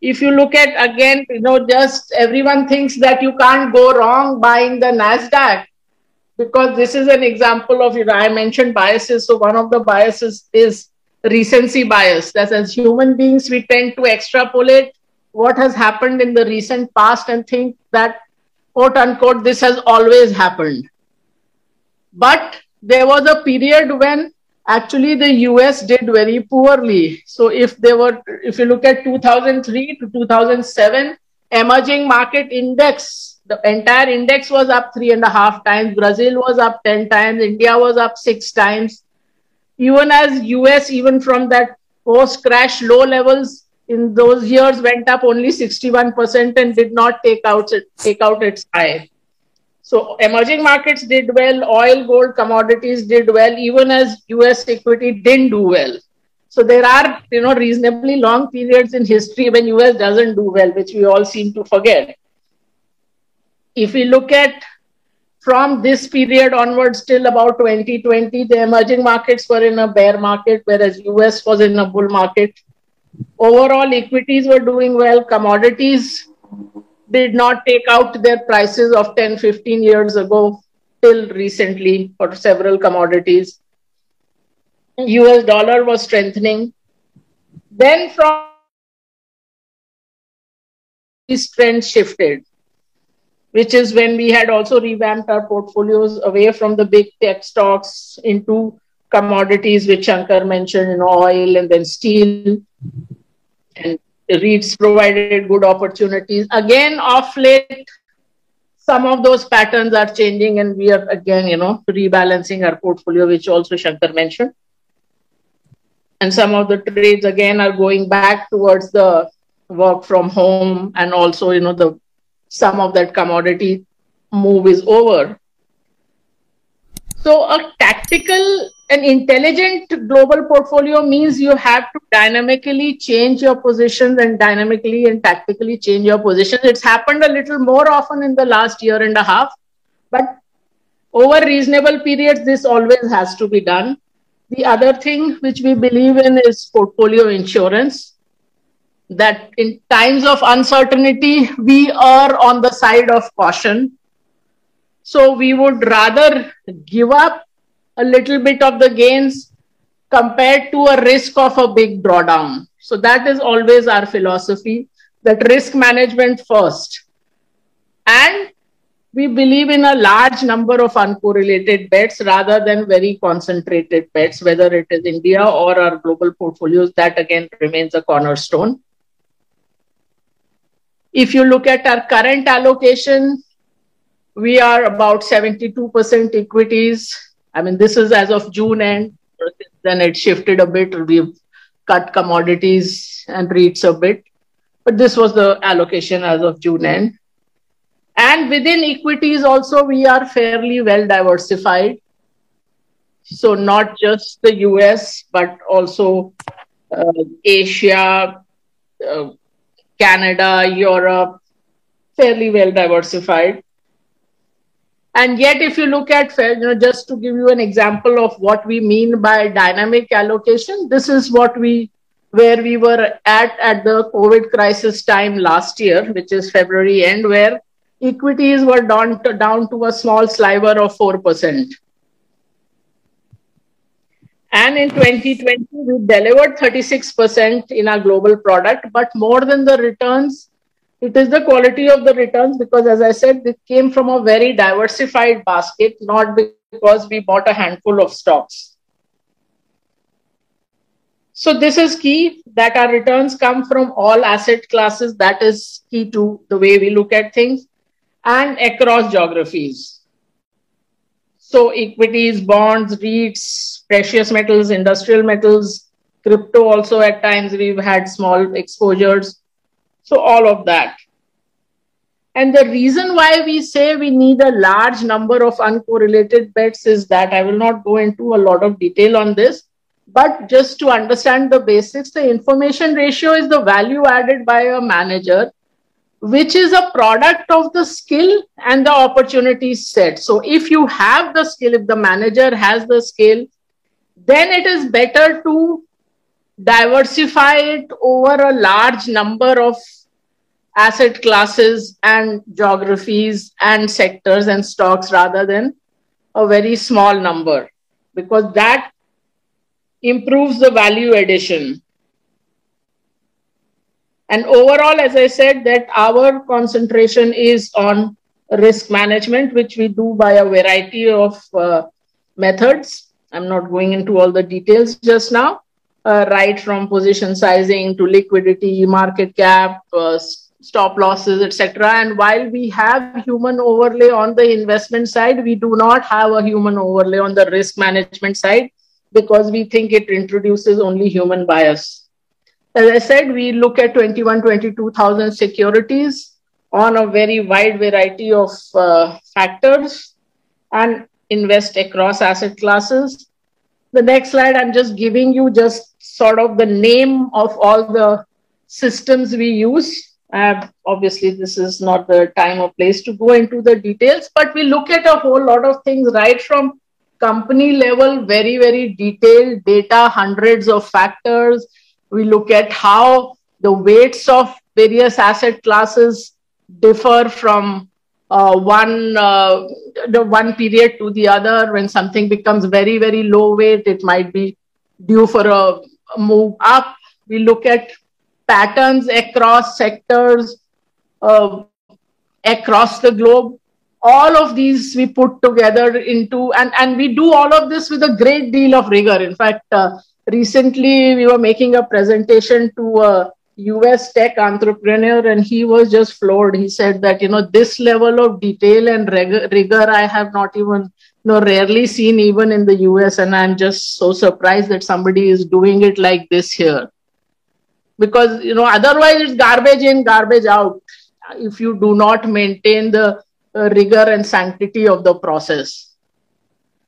if you look at again, you know, just everyone thinks that you can't go wrong buying the NASDAQ because this is an example of, you know, I mentioned biases. So one of the biases is recency bias. That as human beings, we tend to extrapolate what has happened in the recent past and think that, quote unquote, this has always happened. But there was a period when actually the US did very poorly. So if they were, if you look at 2003 to 2007, emerging market index, the entire index was up three and a half times. Brazil was up 10 times. India was up six times. Even as US, even from that post crash low levels in those years went up only 61% and did not take out, take out its high. So emerging markets did well, oil, gold, commodities did well, even as US equity didn't do well. So there are, you know, reasonably long periods in history when US doesn't do well, which we all seem to forget. If we look at from this period onwards till about 2020, the emerging markets were in a bear market, whereas US was in a bull market. Overall, equities were doing well, commodities did not take out their prices of 10, 15 years ago till recently for several commodities. US dollar was strengthening. Then from this trend shifted, which is when we had also revamped our portfolios away from the big tech stocks into commodities, which Shankar mentioned, know, oil and then steel and REITs provided good opportunities. Again, off late, some of those patterns are changing, and we are again, you know, rebalancing our portfolio, which also Shankar mentioned. And some of the trades again are going back towards the work from home, and also, you know, the some of that commodity move is over. So a tactical an intelligent global portfolio means you have to dynamically change your positions and dynamically and tactically change your positions. It's happened a little more often in the last year and a half, but over reasonable periods, this always has to be done. The other thing which we believe in is portfolio insurance. That in times of uncertainty, we are on the side of caution. So we would rather give up a little bit of the gains compared to a risk of a big drawdown. So that is always our philosophy that risk management first. And we believe in a large number of uncorrelated bets rather than very concentrated bets, whether it is India or our global portfolios. That again remains a cornerstone. If you look at our current allocation, we are about 72% equities, I mean, this is as of June end. Then it shifted a bit. We've cut commodities and REITs a bit. But this was the allocation as of June end. And within equities also, we are fairly well diversified. So not just the US, but also uh, Asia, uh, Canada, Europe, fairly well diversified. And yet, if you look at, you know, just to give you an example of what we mean by dynamic allocation, this is what we, where we were at at the COVID crisis time last year, which is February end, where equities were down to, down to a small sliver of 4%. And in 2020, we delivered 36% in our global product, but more than the returns, it is the quality of the returns because, as I said, it came from a very diversified basket, not because we bought a handful of stocks. So, this is key that our returns come from all asset classes. That is key to the way we look at things and across geographies. So, equities, bonds, REITs, precious metals, industrial metals, crypto also at times we've had small exposures so all of that. And the reason why we say we need a large number of uncorrelated bets is that I will not go into a lot of detail on this, but just to understand the basics, the information ratio is the value added by a manager, which is a product of the skill and the opportunity set. So if you have the skill, if the manager has the skill, then it is better to diversify it over a large number of asset classes and geographies and sectors and stocks rather than a very small number because that improves the value addition and overall as i said that our concentration is on risk management which we do by a variety of uh, methods. I'm not going into all the details just now. Uh, right from position sizing to liquidity, market cap, uh, stop losses, etc. And while we have human overlay on the investment side, we do not have a human overlay on the risk management side because we think it introduces only human bias. As I said, we look at 21, 22,000 securities on a very wide variety of uh, factors and invest across asset classes. The next slide, I'm just giving you just sort of the name of all the systems we use. Uh, obviously, this is not the time or place to go into the details, but we look at a whole lot of things right from company level, very, very detailed data, hundreds of factors. We look at how the weights of various asset classes differ from uh, one uh, the one period to the other. When something becomes very, very low weight, it might be due for a, move up. We look at patterns across sectors, uh, across the globe all of these we put together into and and we do all of this with a great deal of rigor in fact uh, recently we were making a presentation to a us tech entrepreneur and he was just floored he said that you know this level of detail and rigor, i have not even you know rarely seen even in the us and i'm just so surprised that somebody is doing it like this here because you know otherwise it's garbage in garbage out if you do not maintain the uh, rigor and sanctity of the process.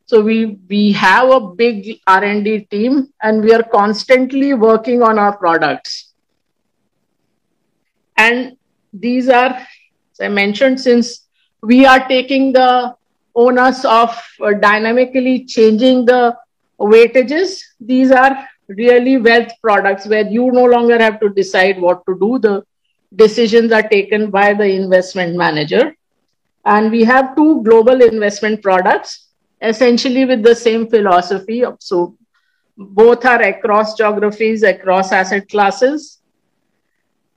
So we we have a big R&D team and we are constantly working on our products. And these are, as I mentioned, since we are taking the onus of uh, dynamically changing the weightages, these are really wealth products where you no longer have to decide what to do. The decisions are taken by the investment manager. And we have two global investment products, essentially with the same philosophy. So both are across geographies, across asset classes.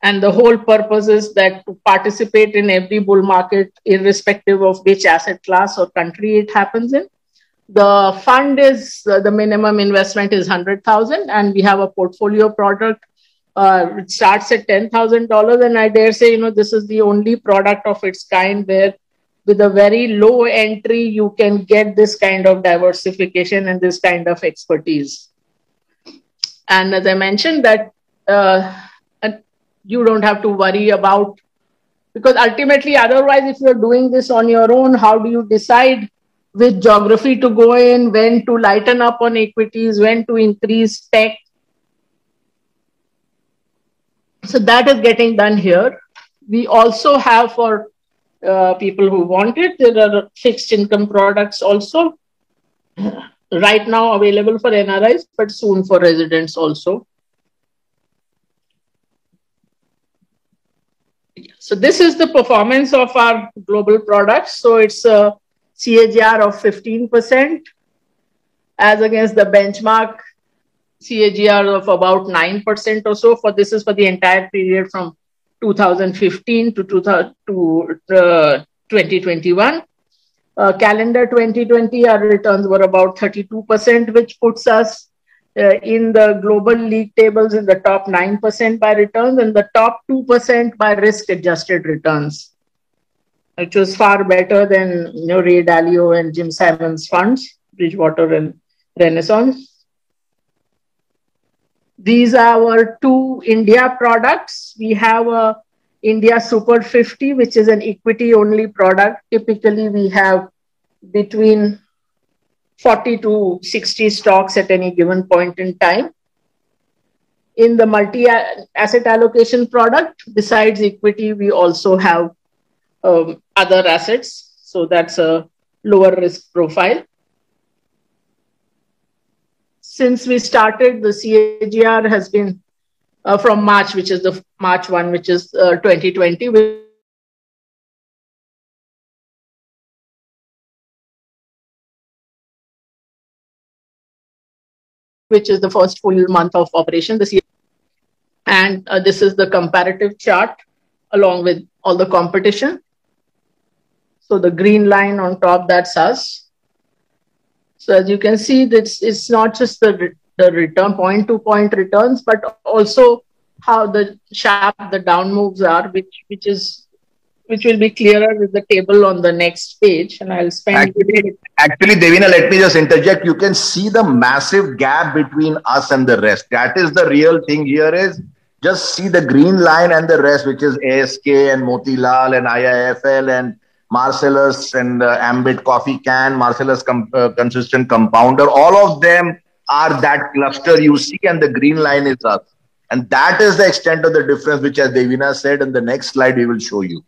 And the whole purpose is that to participate in every bull market, irrespective of which asset class or country it happens in. The fund is uh, the minimum investment is 100,000 and we have a portfolio product uh, it starts at $10,000 and I dare say, you know, this is the only product of its kind where with a very low entry, you can get this kind of diversification and this kind of expertise. And as I mentioned, that uh, you don't have to worry about because ultimately, otherwise, if you're doing this on your own, how do you decide which geography to go in, when to lighten up on equities, when to increase tech? So that is getting done here. We also have for uh, people who want it. There are fixed income products also [CLEARS THROAT] right now available for NRIs, but soon for residents also. So this is the performance of our global products. So it's a CAGR of 15% as against the benchmark CAGR of about 9% or so for this is for the entire period from 2015 to, to, uh, 2021. Uh, calendar 2020, our returns were about 32%, which puts us uh, in the global league tables in the top 9% by returns and the top 2% by risk adjusted returns, which was far better than you know, Ray Dalio and Jim Simons funds, Bridgewater and Renaissance. These are our two India products. We have a India Super 50, which is an equity only product. Typically, we have between 40 to 60 stocks at any given point in time. In the multi asset allocation product, besides equity, we also have um, other assets. So that's a lower risk profile since we started, the CAGR has been uh, from March, which is the March one, which is uh, 2020. Which is the first full month of operation this year. And uh, this is the comparative chart along with all the competition. So the green line on top, that's us So as you can see, this it's not just the, the return point to point returns, but also how the sharp the down moves are, which which is which will be clearer with the table on the next page. And I'll spend actually, actually Devina, let me just interject. You can see the massive gap between us and the rest. That is the real thing here is just see the green line and the rest, which is ASK and Motilal and IIFL and Marcellus and uh, Ambit Coffee Can, Marcellus com- uh, Consistent Compounder. All of them are that cluster you see, and the green line is us. And that is the extent of the difference, which, as Devina said, in the next slide, we will show you.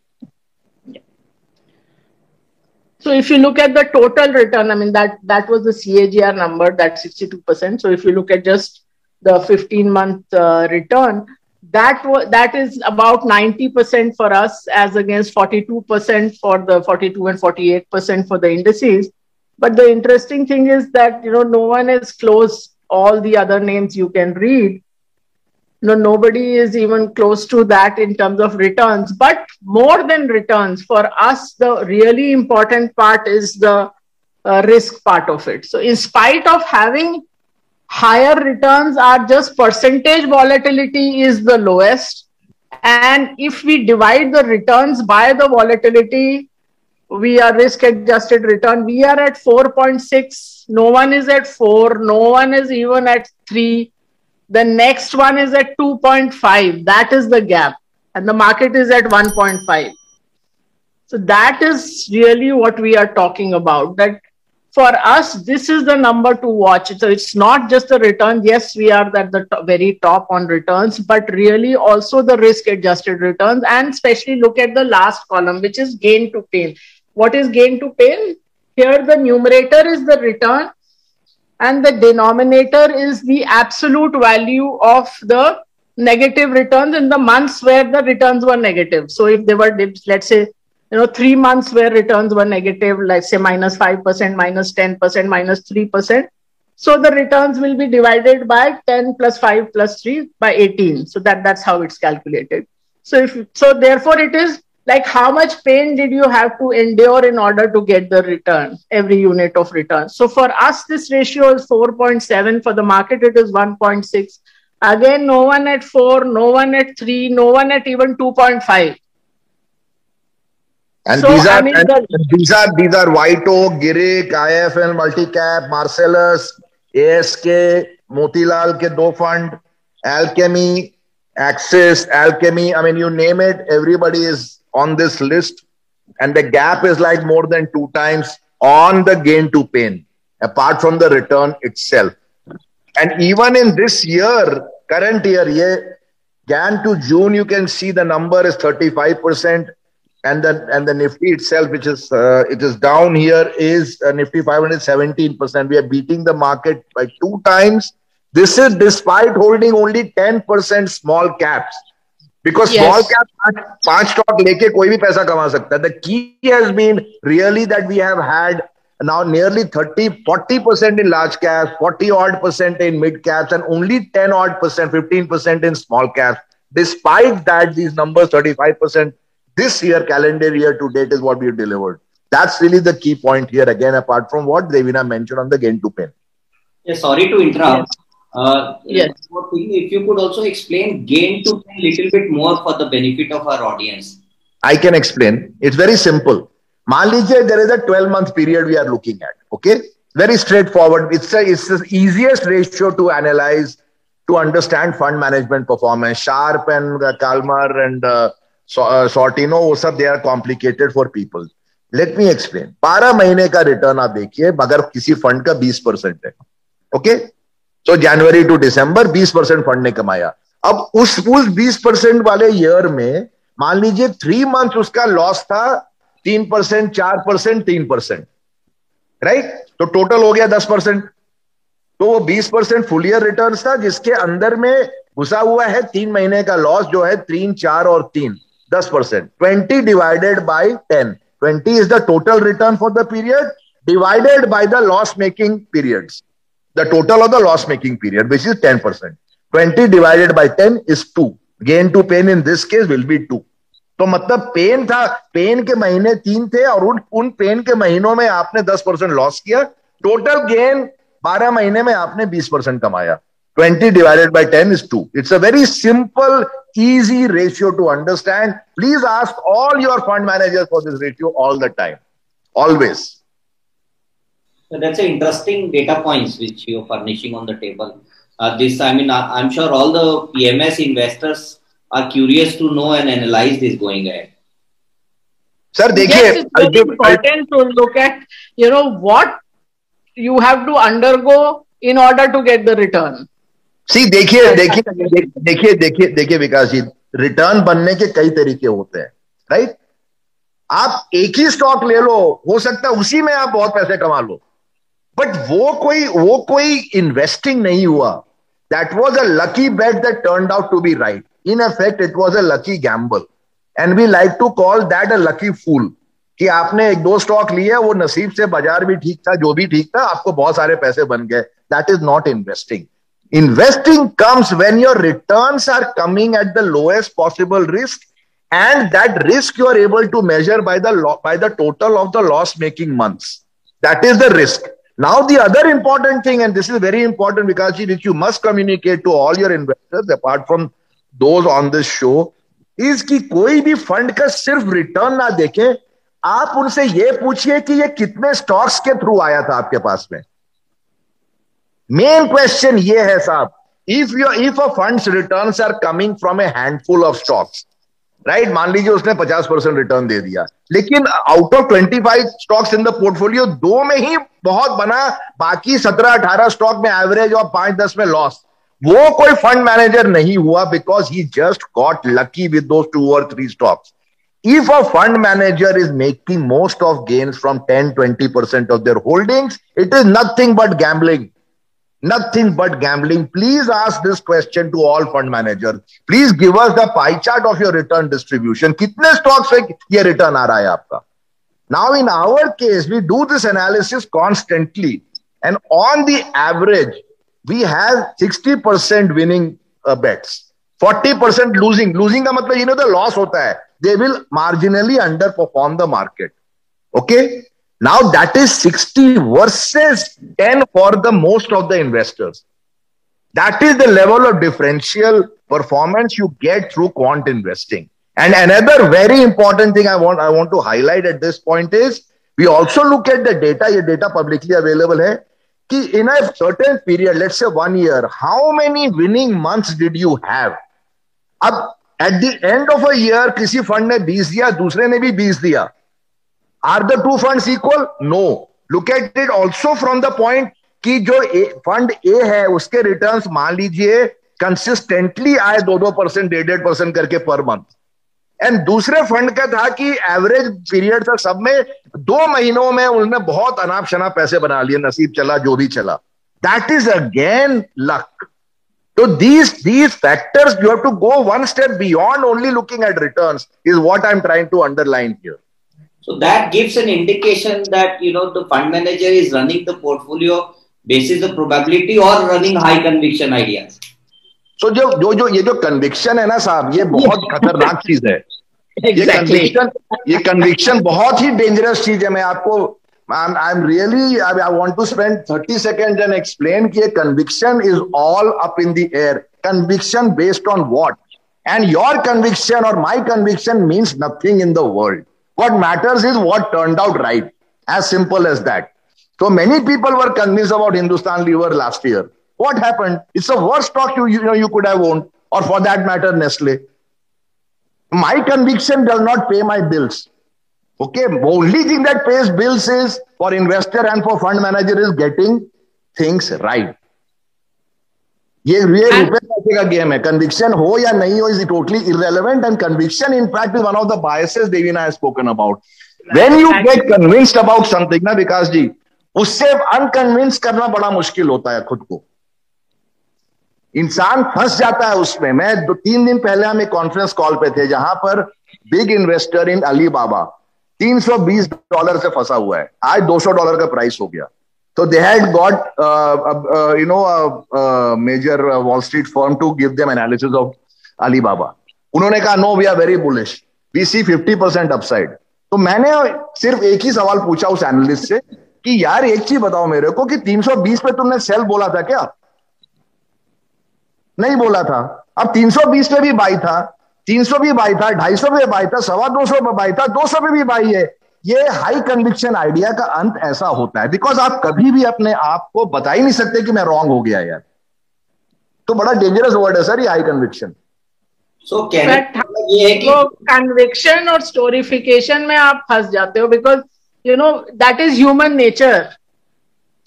So if you look at the total return, I mean that that was the CAGR number, that 62%. So if you look at just the 15 month uh, return, that that is about 90% for us as against 42% for the 42 and 48% for the indices but the interesting thing is that you know no one has closed all the other names you can read no nobody is even close to that in terms of returns but more than returns for us the really important part is the uh, risk part of it so in spite of having higher returns are just percentage volatility is the lowest. And if we divide the returns by the volatility, we are risk adjusted return. We are at 4.6. No one is at 4. No one is even at 3. The next one is at 2.5. That is the gap. And the market is at 1.5. So that is really what we are talking about. That for us, this is the number to watch. So it's not just the return. Yes, we are at the very top on returns, but really also the risk adjusted returns and especially look at the last column, which is gain to pain. What is gain to pain? Here, the numerator is the return and the denominator is the absolute value of the negative returns in the months where the returns were negative. So if they were, dips, let's say, you know, three months where returns were negative, let's say minus 5%, minus 10%, minus 3%. So the returns will be divided by 10 plus 5 plus 3 by 18. So that, that's how it's calculated. So if so therefore it is like how much pain did you have to endure in order to get the return, every unit of return. So for us, this ratio is 4.7. For the market, it is 1.6. Again, no one at 4, no one at 3, no one at even 2.5. And so, these are I mean, the, these are these are White Oak, Girik, IIFL, Multicap, Marcellus, ASK, Motilal ke do fund, Alchemy, Axis, Alchemy. I mean, you name it, everybody is on this list, and the gap is like more than two times on the gain to pain, apart from the return itself. And even in this year, current year, yeah, Jan to June, you can see the number is 35% and the and the Nifty itself, which is uh, it is down here, is uh, Nifty 517 percent. We are beating the market by two times. This is despite holding only 10 percent small caps. Because yes. small cap पाँच stock लेके कोई भी पैसा कमा सकता है. The key has been really that we have had now nearly 30, 40 percent in large caps, 40 odd percent in mid caps, and only 10 odd percent, 15 percent in small caps. Despite that, these numbers 35 percent this year, calendar year to date, is what we delivered. That's really the key point here. Again, apart from what Devina mentioned on the gain to pain. Yeah, sorry to interrupt. Yes. Uh, yes. If you could also explain gain to a little bit more for the benefit of our audience. I can explain. It's very simple. मान there is a 12 month period we are looking at. Okay, very straightforward. It's a, it's the easiest ratio to analyze to understand fund management performance. Sharpe and uh, Calmar and uh, so, uh, Sortino, they are complicated for people. Let me explain. 12 महीने return, return आप देखिए मगर किसी fund का बीस percent okay? So जनवरी to दिसंबर बीस परसेंट फंड ने कमाया अब उस उस बीस परसेंट वाले ईयर में, मान लीजिए थ्री मंथ उसका लॉस था तीन परसेंट, चार परसेंट, तीन परसेंट राइट तो टोटल हो गया दस परसेंट तो वो बीस परसेंट फुल ईयर रिटर्न था, जिसके अंदर में घुसा हुआ है तीन महीने का लॉस जो है तीन, चार और तीन 10%. 20 divided by 10. 20 is the total return for the period, divided by the loss making periods. the total of the loss making period, which is 10% 20 divided by 10 is 2 gain to pain in this case will be 2 तो मतलब pen था pen के महीने तीन थे और उन उन पेन के महीनों में आपने दस परसेंट लॉस किया। टोटल गेन बारह महीने में आपने बीस परसेंट कमाया। Twenty divided by ten is two it's a very simple easy ratio to understand please ask all your fund manager for this ratio all the time always So that's an interesting data points which you're furnishing on the table. Uh, this, I mean, I, I'm sure all the PMS investors are curious to know and analyze this going ahead. Sir, देखिए yes, it's very important to look at, you know, what you have to undergo in order to get the return. See देखिए देखिए देखिए देखिए देखिए विकास जी return बनने के कई तरीके होते हैं राइट आप एक ही स्टॉक ले लो हो सकता है उसी में आप बहुत पैसे कमा लो बट वो कोई वो कोई इन्वेस्टिंग नहीं हुआ. That was a lucky bet that turn out to be right in effect it was a lucky gamble and we like to call that a lucky fool कि आपने एक दो स्टॉक लिए, वो नसीब से बाज़ार भी ठीक था, जो भी ठीक था, आपको बहुत सारे पैसे बन गए. That is not investing investing comes when your return are coming at the lowest possible risk and that risk you are able to measure by the by the total of the loss making month that is the risk Now, the other important thing, and this is very important, because which you must communicate to all your investors, apart from those on this show, is कि कोई भी fund का सिर्फ़ return ना देखे आप उनसे ये पूछिए कि ये कितने स्टॉक्स के थ्रू आया था आपके पास में मेन क्वेश्चन ये है साहब if you if a funds returns are coming from a handful of stocks right right? मान लीजिए उसने 50 परसेंट रिटर्न दे दिया। लेकिन out of 25 stocks in the portfolio दो में ही बहुत बना, बाकी 17 18 स्टॉक में एवरेज और पाँच दस में लॉस वो कोई फंड मैनेजर नहीं हुआ because he just got lucky with दो टू और three stocks if a fund manager is making most of gains from 10 20% of their holdings, it is nothing but gambling Nothing but gambling. Please ask this question to all fund managers. Please give us the pie chart of your return distribution. कितने stocks से ये return आ रहा है आपका? Now in our case, we do this analysis constantly. And on the average, we have 60% winning uh, bets. 40% losing. Losing का मतलब you know the loss होता है. They will marginally underperform the market. Okay? Now that is 60 versus 10 for the most of the investors. That is the level of differential performance you get through quant investing. And another very important thing I want, I want to highlight at this point is we also look at the data, your data publicly available here. In a certain period, let's say one year, how many winning months did you have? अब at the end of a year, किसी fund ने 20 दिया दूसरे ने भी 20 दिया are the two funds equal no look at it also from the point कि जो फंड ए है, उसके रिटर्न्स मान लीजिए कंसिस्टेंटली आए दो दो परसेंट डेढ़ डेढ़ परसेंट करके पर मंथ एंड दूसरे फंड का था कि एवरेज पीरियड था सब में, दो महीनों में उन्होंने बहुत अनाप शनाप पैसे बना लिए, नसीब चला, जो भी चला. दैट इज़ अगेन लक तो these these factors, you have to go one step beyond only looking at returns, is what I'm trying to underline here. So that gives an indication that you know the fund manager is running the portfolio basis the probability or running high conviction ideas. So जो जो जो ये जो conviction है ना साहब ये बहुत खतरनाक चीज है exactly. ये conviction ये conviction बहुत ही dangerous चीज है मैं आपको I'm, I'm really I, I want to spend 30 seconds and explain कि conviction is all up in the air conviction based on what and your conviction or my conviction means nothing in the world what matters is what turned out right. As simple as that. So many people were convinced about Hindustan Lever last year. What happened? It's the worst stock you, you know you could have owned, or for that matter, Nestle. My conviction does not pay my bills. Okay, only thing that pays bills is for investor and for fund manager is getting things right. ये ये रुपए पैसे का game है। Conviction हो या नहीं हो is totally irrelevant and conviction in fact is one of the biases Devina has spoken about when you get convinced about something ना विकास जी उससे अनकन्विंस करना बड़ा मुश्किल होता है खुद को। इंसान फंस जाता है उसमें। मैं दो तीन दिन पहले हम एक कॉन्फ्रेंस कॉल पे थे जहाँ पर big investor in Alibaba 320 dollar से फंसा हुआ है। आज 200 डॉलर का प्राइस हो गया। So they had got, uh, uh, you know, a, a major uh, Wall Street firm to give them analysis of Alibaba. उन्होंने कहा no we are very bullish we see 50 percent upside तो मैंने सिर्फ़ एक ही सवाल पूछा उस एनालिस्ट से कि यार एक चीज़ बताओ मेरे को कि 320 पे तुमने सेल बोला था क्या? नहीं बोला था। अब 320 पे भी बाई था। 300 भी बाई था 250 पे बाई था सवा दो सौ पे बाई था 200 पे भी बाई है। ये हाई कन्विक्शन आइडिया का अंत ऐसा होता है बिकॉज़ आप कभी भी अपने आप को बता ही नहीं सकते कि मैं रॉन्ग हो गया यार। तो बड़ा डेंजरस वर्ड है सर ये हाई कन्विक्शन सो ये है कि कन्विक्शन और स्टोरिफिकेशन में आप फंस जाते हो because you know that is human nature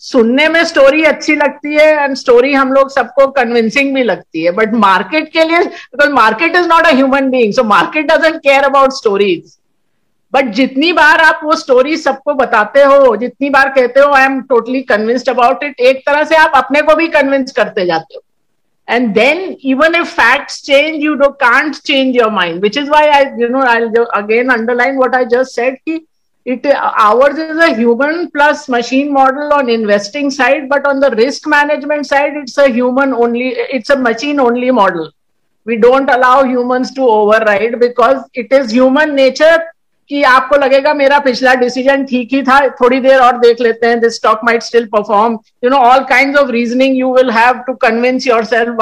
सुनने में स्टोरी अच्छी लगती है एंड स्टोरी हम लोग सबको कन्विंसिंग भी लगती है बट मार्केट के लिए because market is not a human being so market doesn't care about stories but जितनी बार आप वो स्टोरी सबको बताते हो, जितनी बार कहते हो I am totally convinced about it एक तरह से आप अपने को भी कन्विंस करते जाते हो। And then even if fact change you do can't change your mind which is why I you know I again underline what I just said की it ours is human plus machine model on investing side but on the risk management side it's human only it's a machine only model we don't allow human to override because it is human nature कि आपको लगेगा मेरा पिछला decision ठीक ही था थोड़ी देर और देख लेते हैं this stock might still perform you know all kind of reasoning you will have to convince yourself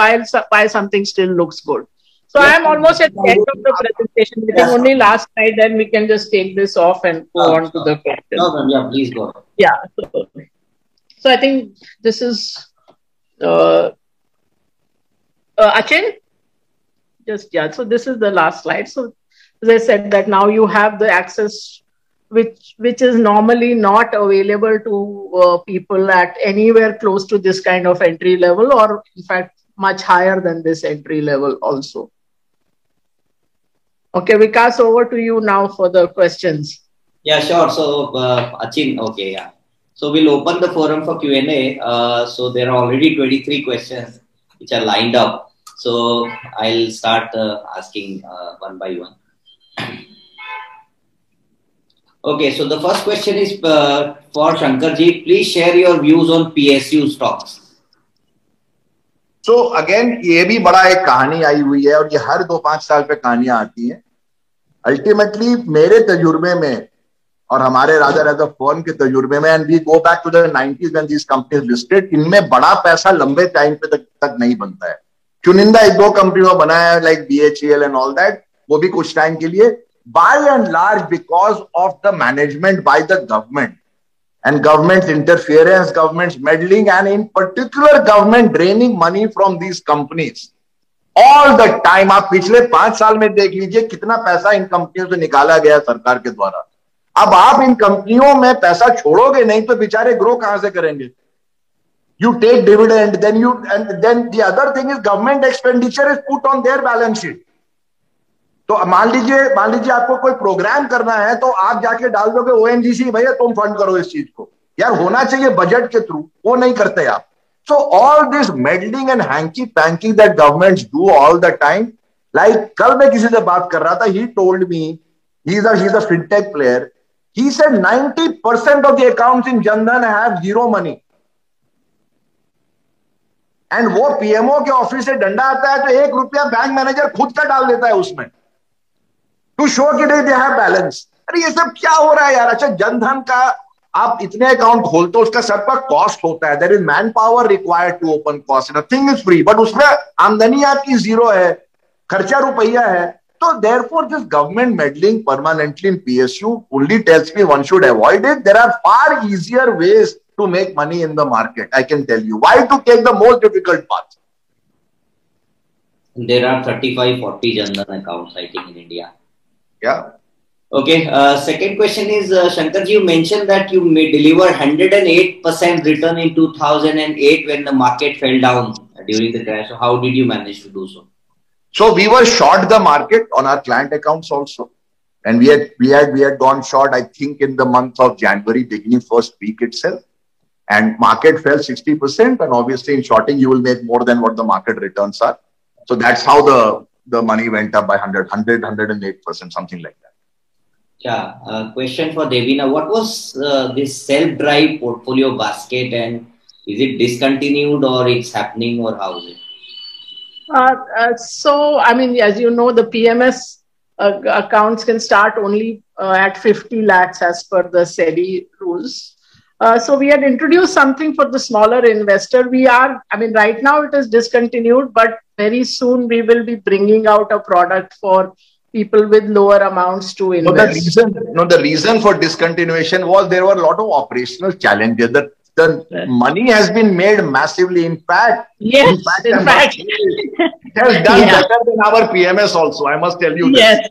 why something still looks good so I am almost at end of the presentation only last night then we can just take this off and go on to the question या so I think this is Achin just yeah so this is the last slide. So as I said, that now you have the access which which is normally not available to uh, people at anywhere close to this kind of entry level, or in fact much higher than this entry level also. Okay, Vikas, over to you now for the questions. Yeah, sure. So, uh, Achin, okay, yeah. So we'll open the forum for Q&A. Uh, so there are already 23 questions which are lined up. So I'll start uh, asking uh, one by one. Okay, so the first question is uh, for Shankarji. Please share your views on PSU stocks. so, again ये भी बड़ा एक कहानी आई हुई है और ये हर दो पाँच साल पे कहानियाँ आती हैं अल्टीमेटली मेरे तजुर्बे में और हमारे राजा राजा फॉर्म के तजुर्बे में and we go back to the 90s when these companies listed इनमें बड़ा पैसा लंबे टाइम पे तक, तक नहीं बनता है चुनिंदा एक दो कंपनियों बनाया like BHEL and all that वो भी कुछ टाइम के लिए by and large because of the management by the government and government's interference, government's meddling, and in particular, government draining money from these companies. All the time आप पिछले पाँच साल में देख लीजिए कितना पैसा इन कंपनियों से निकाला गया सरकार के द्वारा अब आप इन कंपनियों में पैसा छोड़ोगे नहीं तो बेचारे ग्रो कहाँ से करेंगे you take dividend then you and then the other thing is government expenditure is put on their balance sheet तो मान लीजिए मान लीजिए आपको कोई प्रोग्राम करना है तो आप जाके डाल दोगे ओएनजीसी भैया, तुम फंड करो इस चीज़ को। यार, होना चाहिए बजट के थ्रू वो नहीं करते आप। So all this meddling and hanky panky that government do all the time like कल मैं किसी से बात कर रहा था he told me he is is a fintech player he said 90% of the accounts in Jan Dhan have zero money and वो PMO के ऑफ़िस से डंडा आता है तो एक रुपया बैंक मैनेजर खुद का डाल देता है उसमें। टू शो कि दे हैव बैलेंस अरे ये सब क्या हो रहा है यार अच्छा जनधन का आप इतने अकाउंट खोलते हो उसका सबका कॉस्ट होता है there is manpower required to open cost nothing is free but उसमें आमदनी आपकी ज़ीरो है खर्चा रुपया है तो therefore this government meddling permanently in PSU only tells me one should avoid it there are far easier ways to make money in the market. I can tell you. Why to take the most difficult path? There are 35, 40 Jandan accounts, I think, in India. Yeah. Okay. Uh, second question is, uh, Shankar, you mentioned that you may deliver 108% return in 2008 when the market fell down during the crash. So how did you manage to do so? So we were short the market on our client accounts also. And we had we had we had gone short, I think, in the month of January, beginning first week itself. And market fell 60%. And obviously in shorting, you will make more than what the market returns are. So that's how the the money went up by 100, 100, 108%, something like that. Yeah. Uh, question for Devina. What was uh, this self-drive portfolio basket and is it discontinued or it's happening or how is it? Uh, uh so, I mean, as you know, the PMS uh, accounts can start only uh, at 50 lakhs as per the SEBI rules. Uh, so we had introduced something for the smaller investor. We are, I mean, right now it is discontinued, but very soon we will be bringing out a product for people with lower amounts to invest. No, the reason, no, the reason for discontinuation was there were a lot of operational challenges. The, the money has been made massively. In fact, yes, in fact, in fact. it has done yeah. better than our PMS also. I must tell you. Yes.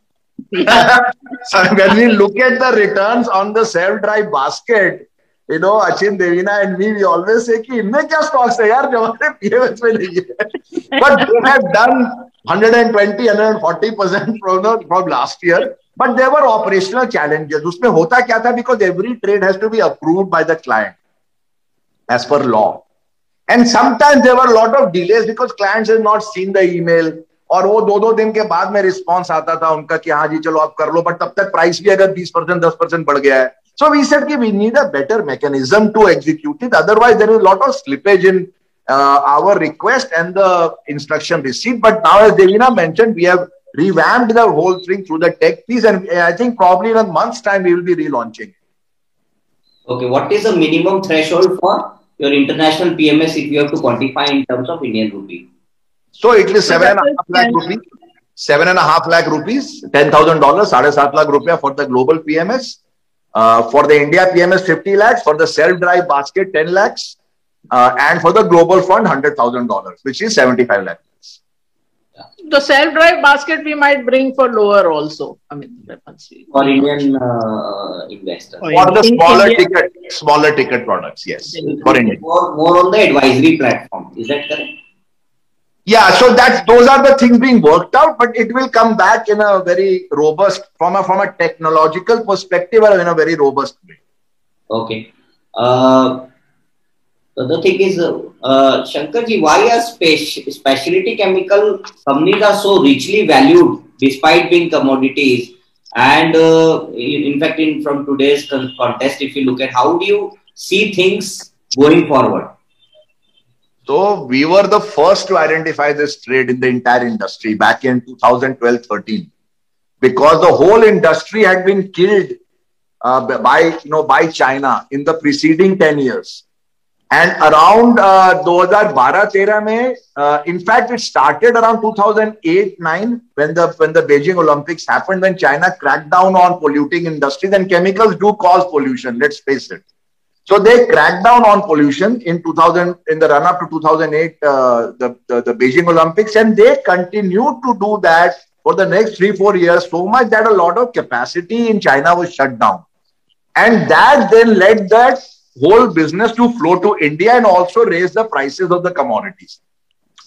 Yeah. [LAUGHS] so when we look at the returns on the self-drive basket, you know Achin Devina and me we always say कि इनमें क्या stocks है यार, जो हमारे PMS में नहीं है। But we have done 120 140 percent from last year but there were operational challenges उसमें होता क्या था? Because every trade has to be approved by the client as per law and sometimes there were lot of delays because clients has not seen the email और वो दो दो दिन के बाद में रिस्पॉन्स आता था उनका कि हाँ जी, चलो आप कर लो। बट तब तक प्राइस भी अगर बीस परसेंट, दस परसेंट बढ़ गया है So we said we need a better mechanism to execute it. Otherwise, there is a lot of slippage in uh, our request and the instruction receipt. But now, as Devina mentioned, we have revamped the whole thing through the tech piece, and I think probably in a month's time we will be relaunching. Okay, what is the minimum threshold for your international PMS if you have to quantify in terms of Indian rupee? So it is seven and a half lakh rupees. Seven and a half lakh rupees, ten thousand dollars, साढ़े सात lakh rupiah for the global PMS. Uh, for the India PMS, 50 lakhs. For the self-drive basket, 10 lakhs. Uh, and for the global fund, $100,000, which is 75 lakhs. The self-drive basket we might bring for lower also. I mean, for Indian uh, investors. For the smaller ticket, smaller ticket products, yes. For Indian. More, more on the advisory platform. Is that correct? Yeah so that's those are the things being worked out but it will come back in a very robust from a from a technological perspective or in a very robust way. Okay. Uh, the thing is uh, uh shankarji why are speci- specialty chemical companies are so richly valued despite being commodities? And uh, in, in fact in from today's contest if you look at how do you see things going forward so we were the first to identify this trade in the entire industry back in 2012-13 because the whole industry had been killed uh, by you know by China in the preceding 10 years. And around uh, 2012-13 uh, in fact, it started around 2008-9 when the when the Beijing Olympics happened, when China cracked down on polluting industries and chemicals do cause pollution. Let's face it. So they cracked down on pollution in 2000, in the run up to 2008, uh, the, the, the Beijing Olympics, and they continued to do that for the next three, four years, so much that a lot of capacity in China was shut down. And that then led that whole business to flow to India and also raise the prices of the commodities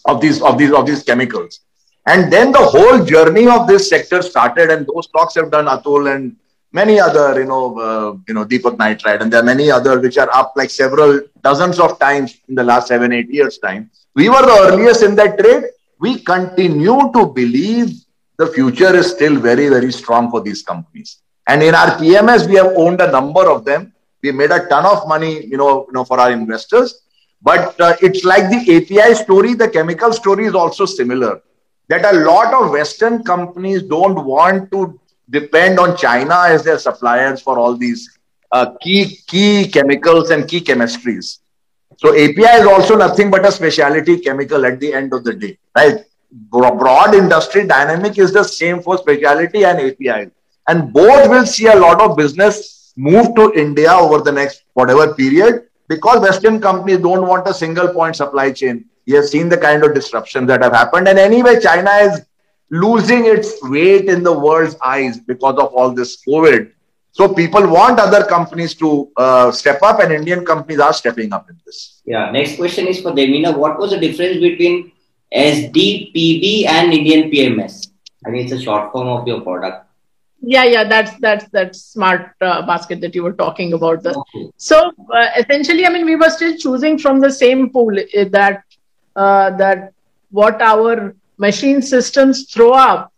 of these of these of these chemicals. And then the whole journey of this sector started, and those stocks have done Atul and many other, you know, uh, you know, Deepak and there are many other which are up like several dozens of times in the last seven, eight years' time. We were the earliest in that trade. We continue to believe the future is still very, very strong for these companies. And in our PMS, we have owned a number of them. We made a ton of money, you know, you know, for our investors. But uh, it's like the API story, the chemical story is also similar. That a lot of Western companies don't want to depend on China as their suppliers for all these uh, key key chemicals and key chemistries. So API is also nothing but a specialty chemical at the end of the day, right? Broad industry dynamic is the same for specialty and API, and both will see a lot of business move to India over the next whatever period because Western companies don't want a single point supply chain. You have seen the kind of disruptions that have happened, and anyway, China is losing its weight in the world's eyes because of all this COVID. So people want other companies to uh, step up, and Indian companies are stepping up in this. Yeah. Next question is for Devina. What was the difference between SDPB and Indian PMS? I mean, it's a short form of your product. Yeah, yeah, that's that's that smart uh, basket that you were talking about. The, okay. So uh, essentially, I mean, we were still choosing from the same pool eh, that uh, that what our machine systems throw up.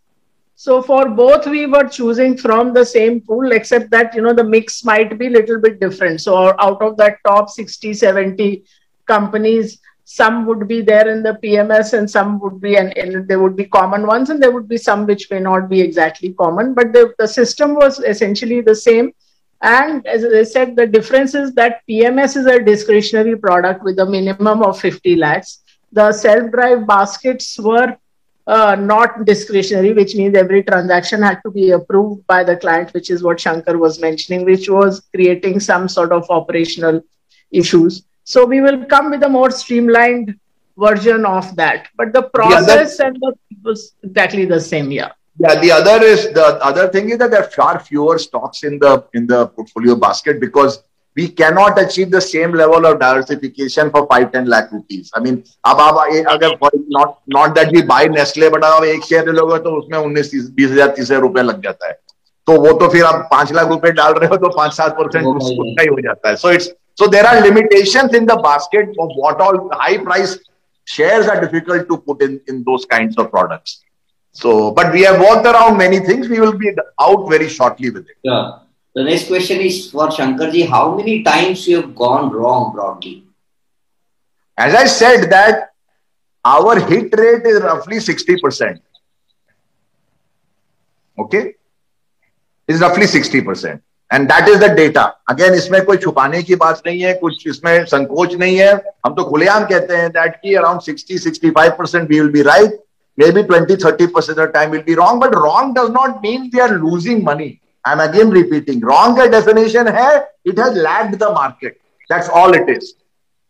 So for both, we were choosing from the same pool, except that, you know, the mix might be a little bit different. So out of that top 60, 70 companies, some would be there in the PMS and some would be, and, and there would be common ones and there would be some which may not be exactly common, but the, the system was essentially the same. And as I said, the difference is that PMS is a discretionary product with a minimum of 50 lakhs. The self-drive baskets were uh, not discretionary, which means every transaction had to be approved by the client, which is what Shankar was mentioning, which was creating some sort of operational issues. So we will come with a more streamlined version of that. But the process and the was exactly the same. Yeah. Yeah, the other is the other thing is that there are far fewer stocks in the in the portfolio basket because we cannot achieve the same level of diversification for 5 10 lakh rupees i mean अब आप अगर not not that we buy Nestle but आप एक share लोगे तो उसमें 19 बीस हजार तीस हजार रुपए लग जाता है तो वो तो फिर आप पांच लाख रुपए डाल रहे हो तो पांच सात परसेंट उसका ही हो जाता है so it's so there are limitations in the basket of what all high price shares are difficult to put in in those kinds of products so but we have worked around many things we will be out very shortly with it yeah The next question is for Shankarji. How many times you have gone wrong broadly? As I said that our hit rate is roughly 60%. Okay? Is roughly 60%. And that is the data again इसमें कोई छुपाने की बात नहीं है कुछ इसमें संकोच नहीं है हम तो खुलेआम कहते हैं दैट की around 60 65 percent we will be right maybe 20 30 percent time will be wrong but wrong does not mean we are losing money I'm again repeating, wrong definition hai, it has lagged the market. That's all it is.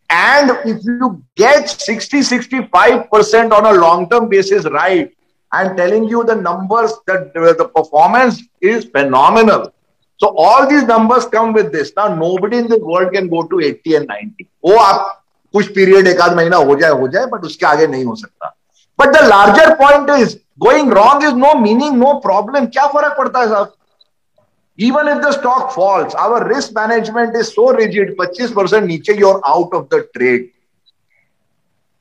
And if you get 60, 65% on a long-term basis right, I'm telling you the numbers, that the performance is phenomenal. So all these numbers come with this. Now nobody in the world can go to 80 and 90. Oh, आप कुछ period एक आध महीना हो जाए हो जाए but उसके आगे नहीं हो सकता. But the larger point is going wrong is no meaning, no problem. क्या फर्क पड़ता है साहब? even if the stock falls our risk management is so rigid 25 percent नीचे you out of the trade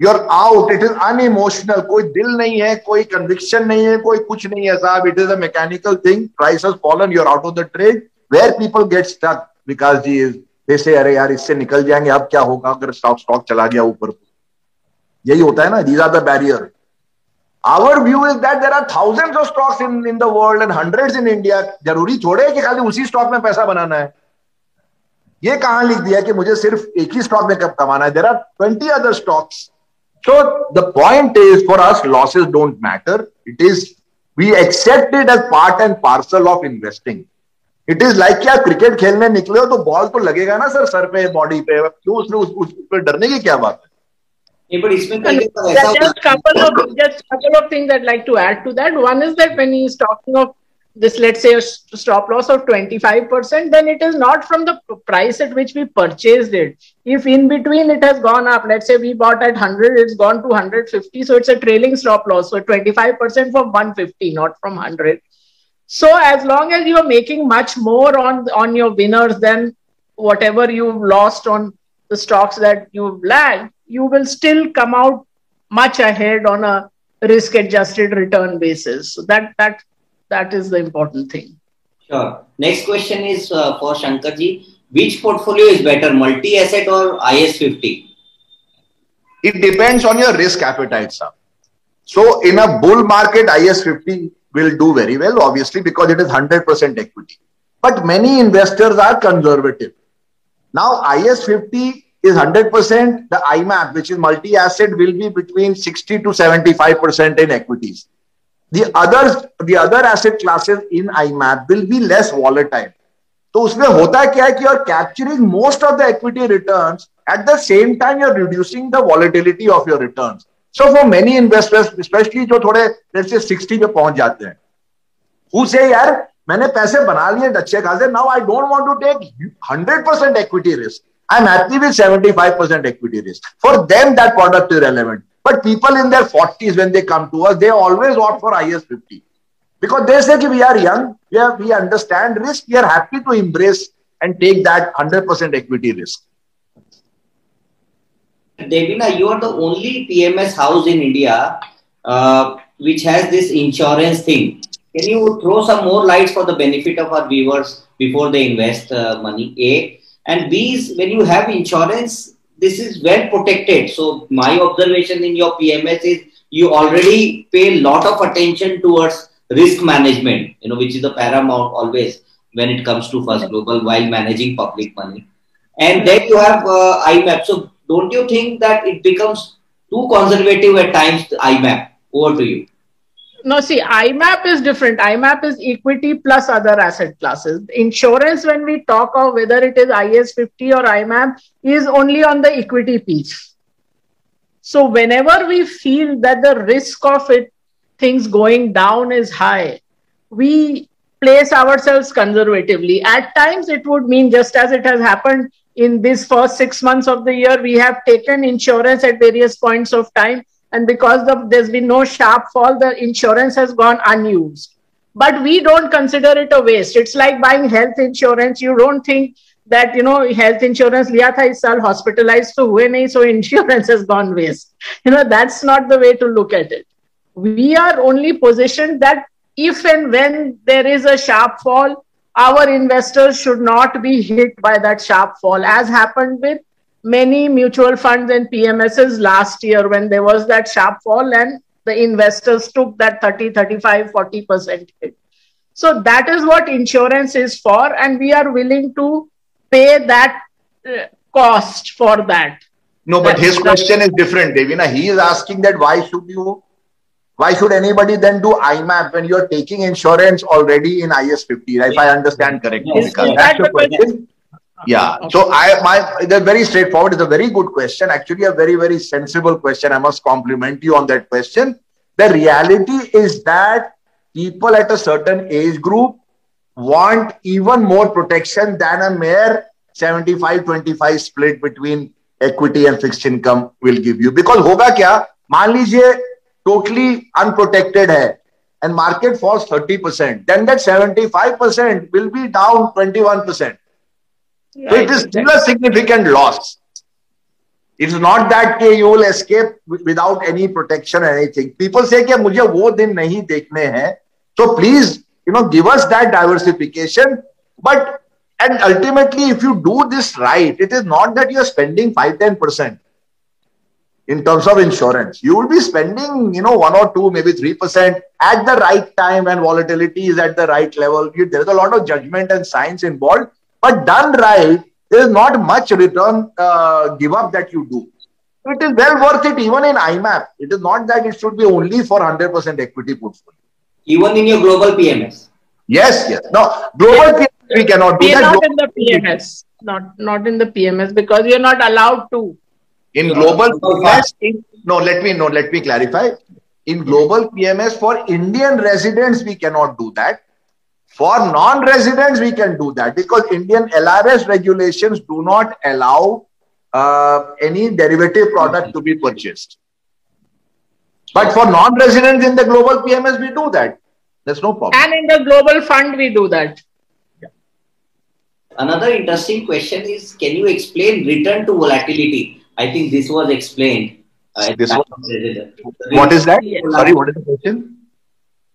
you out it is unemotional कोई दिल नहीं है, कोई कन्विक्शन नहीं है, कोई कुछ नहीं है, साहब. It is a mechanical thing price fallen you're out of the trade where people get stuck Vikas ji is जैसे अरे यार, इससे निकल जाएँगे. अब क्या होगा? अगर स्टॉक स्टॉक चला गया ऊपर तो. यही होता है ना. These are the barrier our view is that there are thousands of stocks in, in the world and hundreds in India. ज़रूरी थोड़े कि खाली उसी स्टॉक में पैसा बनाना है। ये कहाँ लिख दिया कि मुझे सिर्फ़ एक ही स्टॉक में कब कमाना है? There are twenty other stocks so the point is for us losses don't matter it is we accept it as part and parcel of investing it is like क्या क्रिकेट खेलने निकले हो तो बॉल तो लगेगा ना सर सर पे body पे क्यों उसमें उस, उस, उस पर डरने की क्या बात है? but इसमें just couple of just couple of things I'd like to add to that. One is that when he's talking of this, let's say a stop loss of 25%, then it is not from the price at which we purchased it. If in between it has gone up, let's say we bought at 100, it's gone to 150, so it's a trailing stop loss. So 25% from 150, not from 100. So as long as you are making much more on on your winners than whatever you've lost on the stocks that you've lagged, you will still come out much ahead on a risk adjusted return basis. So that that that is the important thing. Sure. Next question is uh, for shankarji. Which portfolio is better multi asset or is 50 it depends on your risk appetite sir. So in a bull market is 50 will do very well obviously because it is 100% equity. But many investors are conservative. Now is 50 is 100%, the IMAP, which is multi-asset, will be between 60 to 75% in equities. The others, the other asset classes in IMAP will be less volatile. तो उसमें होता क्या है कि you're capturing most of the equity returns at the same time you're reducing the volatility of your returns. So for many investors, especially जो थोड़े let's say 60 पे पहुंच जाते हैं, who say यार मैंने पैसे बना लिए अच्छे खासे now I don't want to take 100% equity risk. I'm happy with 75% equity risk. For them, that product is relevant. But people in their 40s, when they come to us, they always opt for IS 50. Because they say we are young, we, are, we understand risk, we are happy to embrace and take that 100% equity risk. Devina, you are the only PMS house in India uh, which has this insurance thing. Can you throw some more lights for the benefit of our viewers before they invest uh, money? A. And these, when you have insurance, this is well protected. So my observation in your PMS is you already pay a lot of attention towards risk management, you know, which is the paramount always. when it comes to First Global while managing public money. And then you have uh, IMAP. So don't you think that it becomes too conservative at times, IMAP? Over to you. No, see, IMAP is different. IMAP is equity plus other asset classes. Insurance, when we talk of whether it is IS 50 or IMAP, is only on the equity piece. So whenever we feel that the risk of it, things going down is high, we place ourselves conservatively. At times, it would mean just as it has happened in these first six months of the year, we have taken insurance at various points of time. And because there's been no sharp fall, the insurance has gone unused. But we don't consider it a waste. It's like buying health insurance. You don't think that, you know, health insurance tha is saal hospitalized so nahi, so [LAUGHS] insurance has gone waste. You know, that's not the way to look at it. We are only positioned that if and when there is a sharp fall, our investors should not be hit by that sharp fall, as happened with many mutual funds and PMSs last year when there was that sharp fall and the investors took that 30, 35, 40% hit. So that is what insurance is for, and we are willing to pay that uh, cost for that. No, but his question is different, Devina. He is asking that why should you why should anybody then do IMAP when you're taking insurance already in IS 50? Right? If I understand correctly, yes, that's question. Yeah. Okay. So I my they're very straightforward. It's a very good question. Actually, a very, very sensible question. I must compliment you on that question. The reality is that people at a certain age group want even more protection than a mere 75-25 split between equity and fixed income will give you. Because hoga kya? मान लीजिए totally unprotected hai, and market falls 30%, then that 75% will be down 21%. Right. So it is still a significant loss. It's not that you will escape without any protection or anything. People say कि मुझे वो दिन नहीं देखने हैं. So please, you know, give us that diversification. But and ultimately, if you do this right, it is not that you are spending 5 10 percent in terms of insurance. You will be spending, you know, one or two, maybe three percent at the right time when volatility is at the right level. You, there is a lot of judgment and science involved, but done right, there is not much return uh, give up that you do. It is well worth it even in IMAP. It is not that it should be only for 100% equity portfolio. Even in your global PMS. Yes, yes. No, global PMS we cannot do we that. Not in the PMS. Not not in the PMS because we are not allowed to in global PMS, in, no, let me no, let me clarify. In global PMS for Indian residents, we cannot do that. For non-residents, we can do that because Indian LRS regulations do not allow uh, any derivative product to be purchased. But for non-residents in the global PMS, we do that. There's no problem. And in the global fund, we do that. Another interesting question is, can you explain return to volatility? I think this was explained. Uh, this was, what is that? Sorry, what is the question?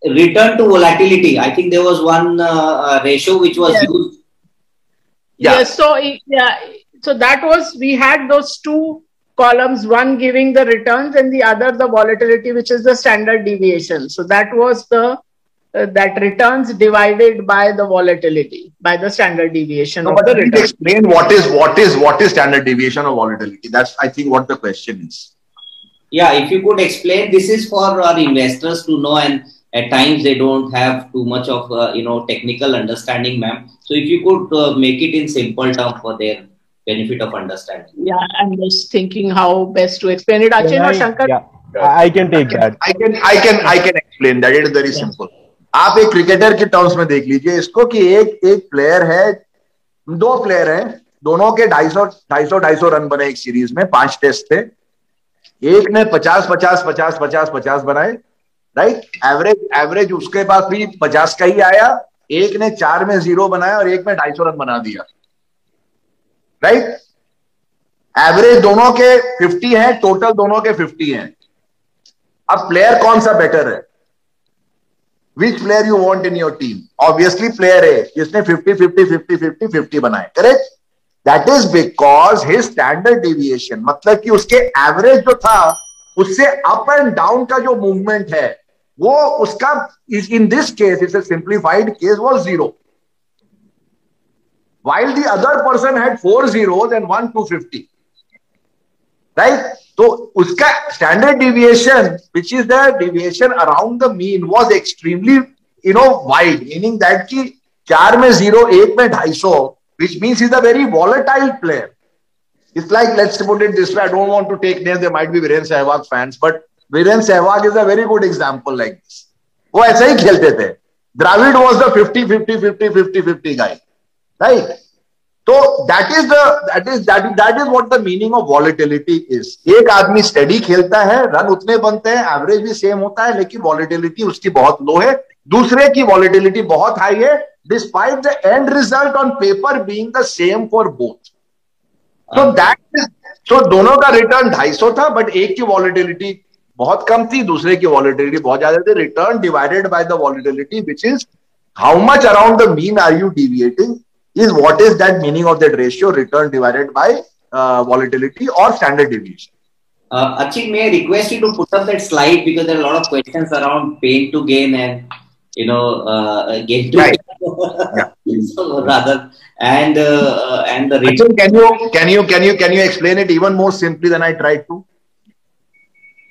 Return to volatility. I think there was one uh, uh ratio which was yes. used. Yeah. Yes. So yeah. So that was we had those two columns. One giving the returns and the other the volatility, which is the standard deviation. So that was the uh, that returns divided by the volatility by the standard deviation no, of the return. explain what is what is what is standard deviation of volatility that's i think what the question is yeah if you could explain this is for our investors to know and at times they don't have too much of uh, you know technical understanding ma'am so if you could uh, make it in simple term for their benefit of understanding yeah i'm just thinking how best to explain it Achin or shankar yeah I can take that. I can I can I can explain that. It is very simple. आप एक cricketer के terms में देख लीजिए इसको कि एक एक प्लेयर है दो प्लेयर हैं दोनों के ढाई सौ ढाई सौ ढाई सौ रन बने एक सीरीज़ में पाँच टेस्ट थे एक ने पचास पचास पचास पचास पचास बनाए राइट एवरेज एवरेज उसके पास भी पचास का ही आया, एक ने चार में ज़ीरो बनाया और एक में ढाई सौ रन बना दिया। राइट एवरेज दोनों के फिफ्टी है टोटल दोनों के फिफ्टी है। अब प्लेयर कौन सा बेटर है? Which player you want in your team obviously player है जिसने 50 50 50 50 50 बनाए correct that is because his standard deviation मतलब कि उसके एवरेज जो था, उससे अप एंड डाउन का जो मूवमेंट है वो उसका in this case it's simplified case was zero while the other person had four zeros and one 250. Right? So, uska standard deviation, which is the deviation around the mean, was extremely, you know, wide, meaning that ki चार में zero एक में ढाई सौ which means he's a very volatile player. It's like, let's put it this way. I don't want to take names. There might be Viren Sehwag fans, but Viren Sehwag is a very good example like this. वो ऐसे ही खेलते थे। Dravid was the 50 50 50 50 50 guy right तो that is that is that that is what the meaning of volatility is एक आदमी study खेलता है रन उतने बनते हैं एवरेज भी सेम होता है लेकिन वॉलिटिलिटी उसकी बहुत लो है। दूसरे की वॉलिटिलिटी बहुत हाई है despite the end result on paper being the same for both तो दैट सो दोनों का रिटर्न 250 था बट एक की वॉलिटिलिटी बहुत कम थी दूसरे की वॉलिटिलिटी बहुत ज्यादा थी return divided by the volatility which is how much around the mean are you deviating is what is that meaning of that ratio return divided by volatility और standard deviation Uh, uh may I request you to put up that slide because there are a lot of questions around pain to gain and you know uh, gain to right. gain. [LAUGHS] so rather and uh, and the Achin, can you can you can you can you explain it even more simply than I tried to?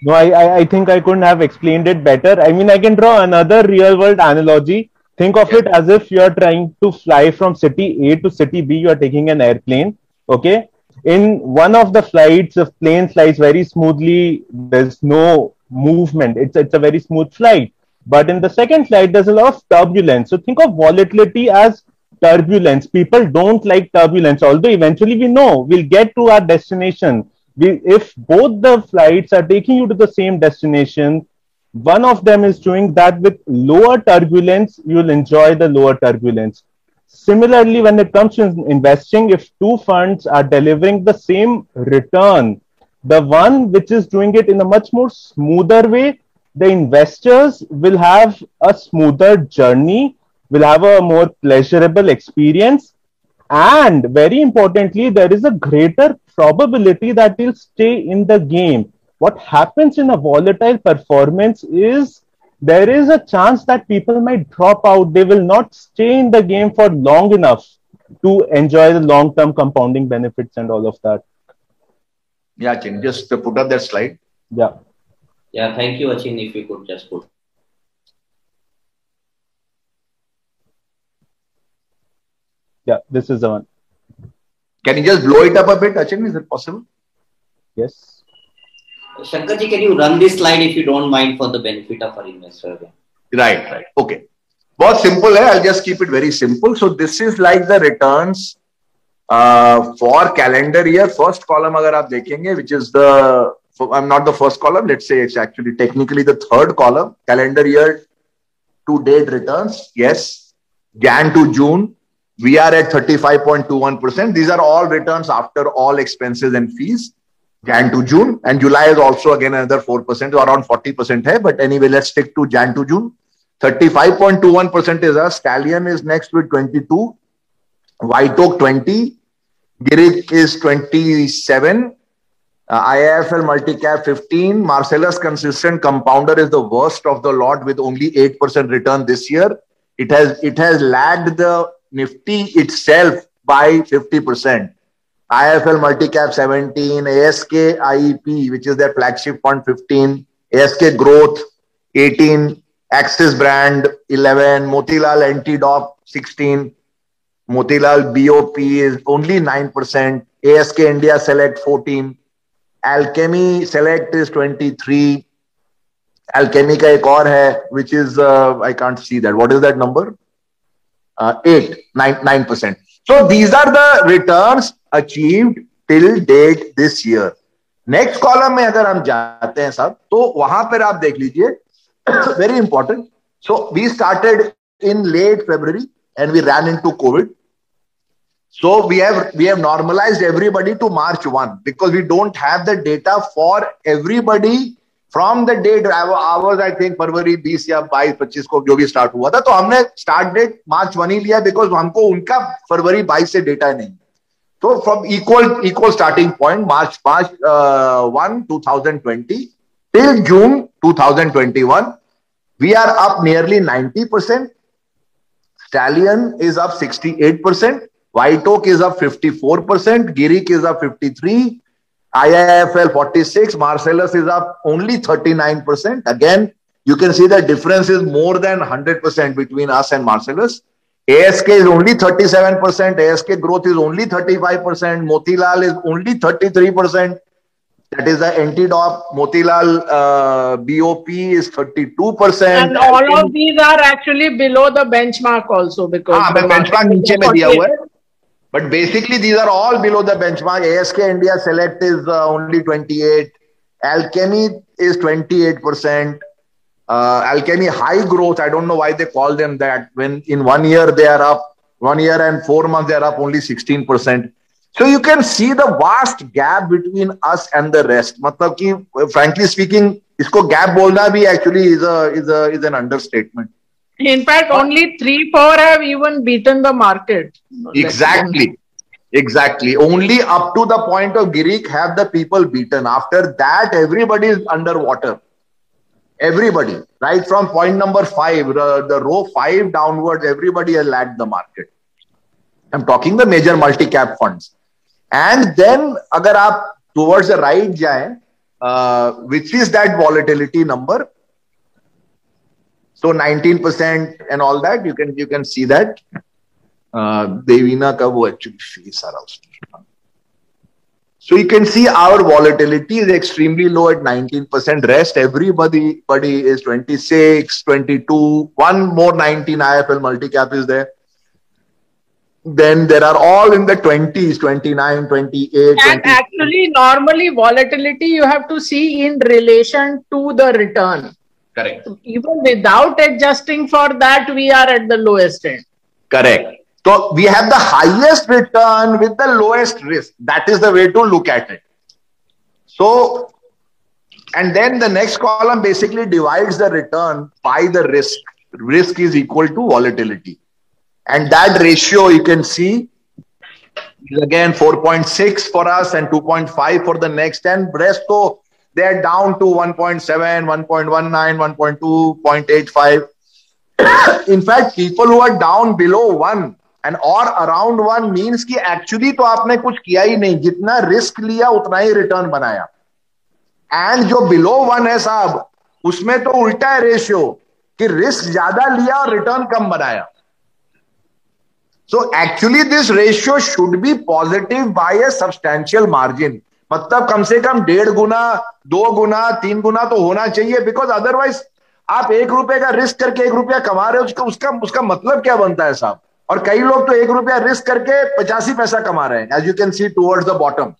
No, I, I think I couldn't have explained it better. I mean, I can draw another real world analogy. Think of it as if you are trying to fly from city A to city B, you are taking an airplane. Okay. In one of the flights, the plane flies very smoothly. There's no movement. It's, it's a very smooth flight. But in the second flight, there's a lot of turbulence. So think of volatility as turbulence. People don't like turbulence, although eventually we know we'll get to our destination if both the flights are taking you to the same destination, one of them is doing that with lower turbulence, you'll enjoy the lower turbulence. Similarly, when it comes to investing, if two funds are delivering the same return, the one which is doing it in a much more smoother way, the investors will have a smoother journey, will have a more pleasurable experience, and very importantly, there is a greater probability that he'll stay in the game. What happens in a volatile performance is there is a chance that people might drop out. They will not stay in the game for long enough to enjoy the long term compounding benefits and all of that. Yeah, Chin, just put up that slide. Yeah. Yeah, thank you, Achin, if you could just put. Yeah, this is the one. Can you just blow it up a bit, Achin? Is it possible? Yes. Shankarji, can you run this slide if you don't mind for the benefit of our investor? Right, right. Okay. बहुत simple है. I'll just keep it very simple. So this is like the returns uh, for calendar year. First column अगर आप देखेंगे, which is the I'm not the first column. Let's say it's actually technically the third column. Calendar year to date returns. Yes. Jan to June. We are at 35.21%. These are all returns after all expenses and fees. Jan to June. And July is also again another 4%, so around 40% hai. But anyway, let's stick to Jan to June. 35.21% is us. Stallion is next with 22. White Oak 20. Girik is 27. Uh, IIFL multi-cap 15. Marcellus consistent compounder is the worst of the lot with only 8% return this year. It has it has lagged the Nifty itself by 50%. IFL Multicap 17, ASK IEP, which is their flagship fund 15, ASK Growth 18, Axis Brand 11, Motilal NTDOP 16, Motilal BOP is only 9%, ASK India Select 14, Alchemy Select is 23, Alchemy ka ek aur hai, which is, uh, I can't see that. What is that number? Uh, 8, 9, 9%. So these are the returns achieved till date this year. Next column में अगर हम जाते हैं सब तो वहाँ पर आप देख लीजिए very important so we started in late February and we ran into Covid so we have we have normalized everybody to march 1 because we don't have the data for everybody from the date ours I think फरवरी बीस या बाईस पच्चीस को जो भी start हुआ था तो हमने स्टार्ट डेट मार्च वन ही लिया बिकॉज़ हमको उनका फरवरी बाईस से डेटा नहीं। तो from equal equal starting point March पाँच one two thousand twenty till June two thousand twenty one we are up nearly ninety percent Stallion Stallion is up 68%. White Oak is up 54%, Girik is up 53, IIFL 46, Marcellus is up only 39%. Again, you can see the difference is more than 100% between us and Marcellus. ASK is only 37%, ASK growth is only 35%, Motilal is only 33%. That is the NTDOP, Motilal uh, BOP is 32%. And all of these are actually below the benchmark also because... Ah, benchmark niche. But basically, these are all below the benchmark. ASK India Select is uh, only 28. Alchemy is 28%. Uh, Alchemy High Growth, I don't know why they call them that. When in one year they are up, one year and four months they are up only 16%. So you can see the vast gap between us and the rest. मतलब कि frankly speaking, इसको gap बोलना भी actually is a is a is an understatement. In fact, only three, four have even beaten the market. Exactly. Exactly. Only up to the point of Girik have the people beaten. After that, everybody is underwater. Everybody, right from point number five, the, the row five downwards, everybody has lagged the market. I'm talking the major multi-cap funds. And then, agar aap towards the right jaye, uh, which is that volatility number, so 19% and all that, you can you can see that uh, Devina ka wo actually. So you can see our volatility is extremely low at 19%. Rest everybody buddy is 26, 22. One more 19 IFL multi-cap is there. Then there are all in the 20s, 29, 28. And 20. actually, normally volatility you have to see in relation to the return. Correct. Even without adjusting for that, we are at the lowest end. Correct. So we have the highest return with the lowest risk. That is the way to look at it. So, and then the next column basically divides the return by the risk. Risk is equal to volatility. And that ratio you can see is again 4.6 for us and 2.5 for the next 10. Rest though, they're down to 1.7, 1.19, 1.2, 0.85. In fact, people who are down below 1 and or around 1 means कि actually तो आपने कुछ किया ही नहीं। जितना risk लिया उतना ही रिटर्न बनाया। एंड जो बिलो वन है साहब उसमें तो उल्टा है रेशियो कि रिस्क ज़्यादा लिया और रिटर्न कम बनाया। So actually this ratio should be positive by a substantial margin मतलब कम से कम डेढ़ गुना दो गुना तीन गुना तो होना चाहिए बिकॉज़ अदरवाइज़ आप एक रुपए का रिस्क करके एक रुपया कमा रहे हो उसका उसका उसका मतलब क्या बनता है साहब? और कई लोग तो एक रुपया रिस्क करके पचासी पैसा कमा रहे हैं as you can see towards the bottom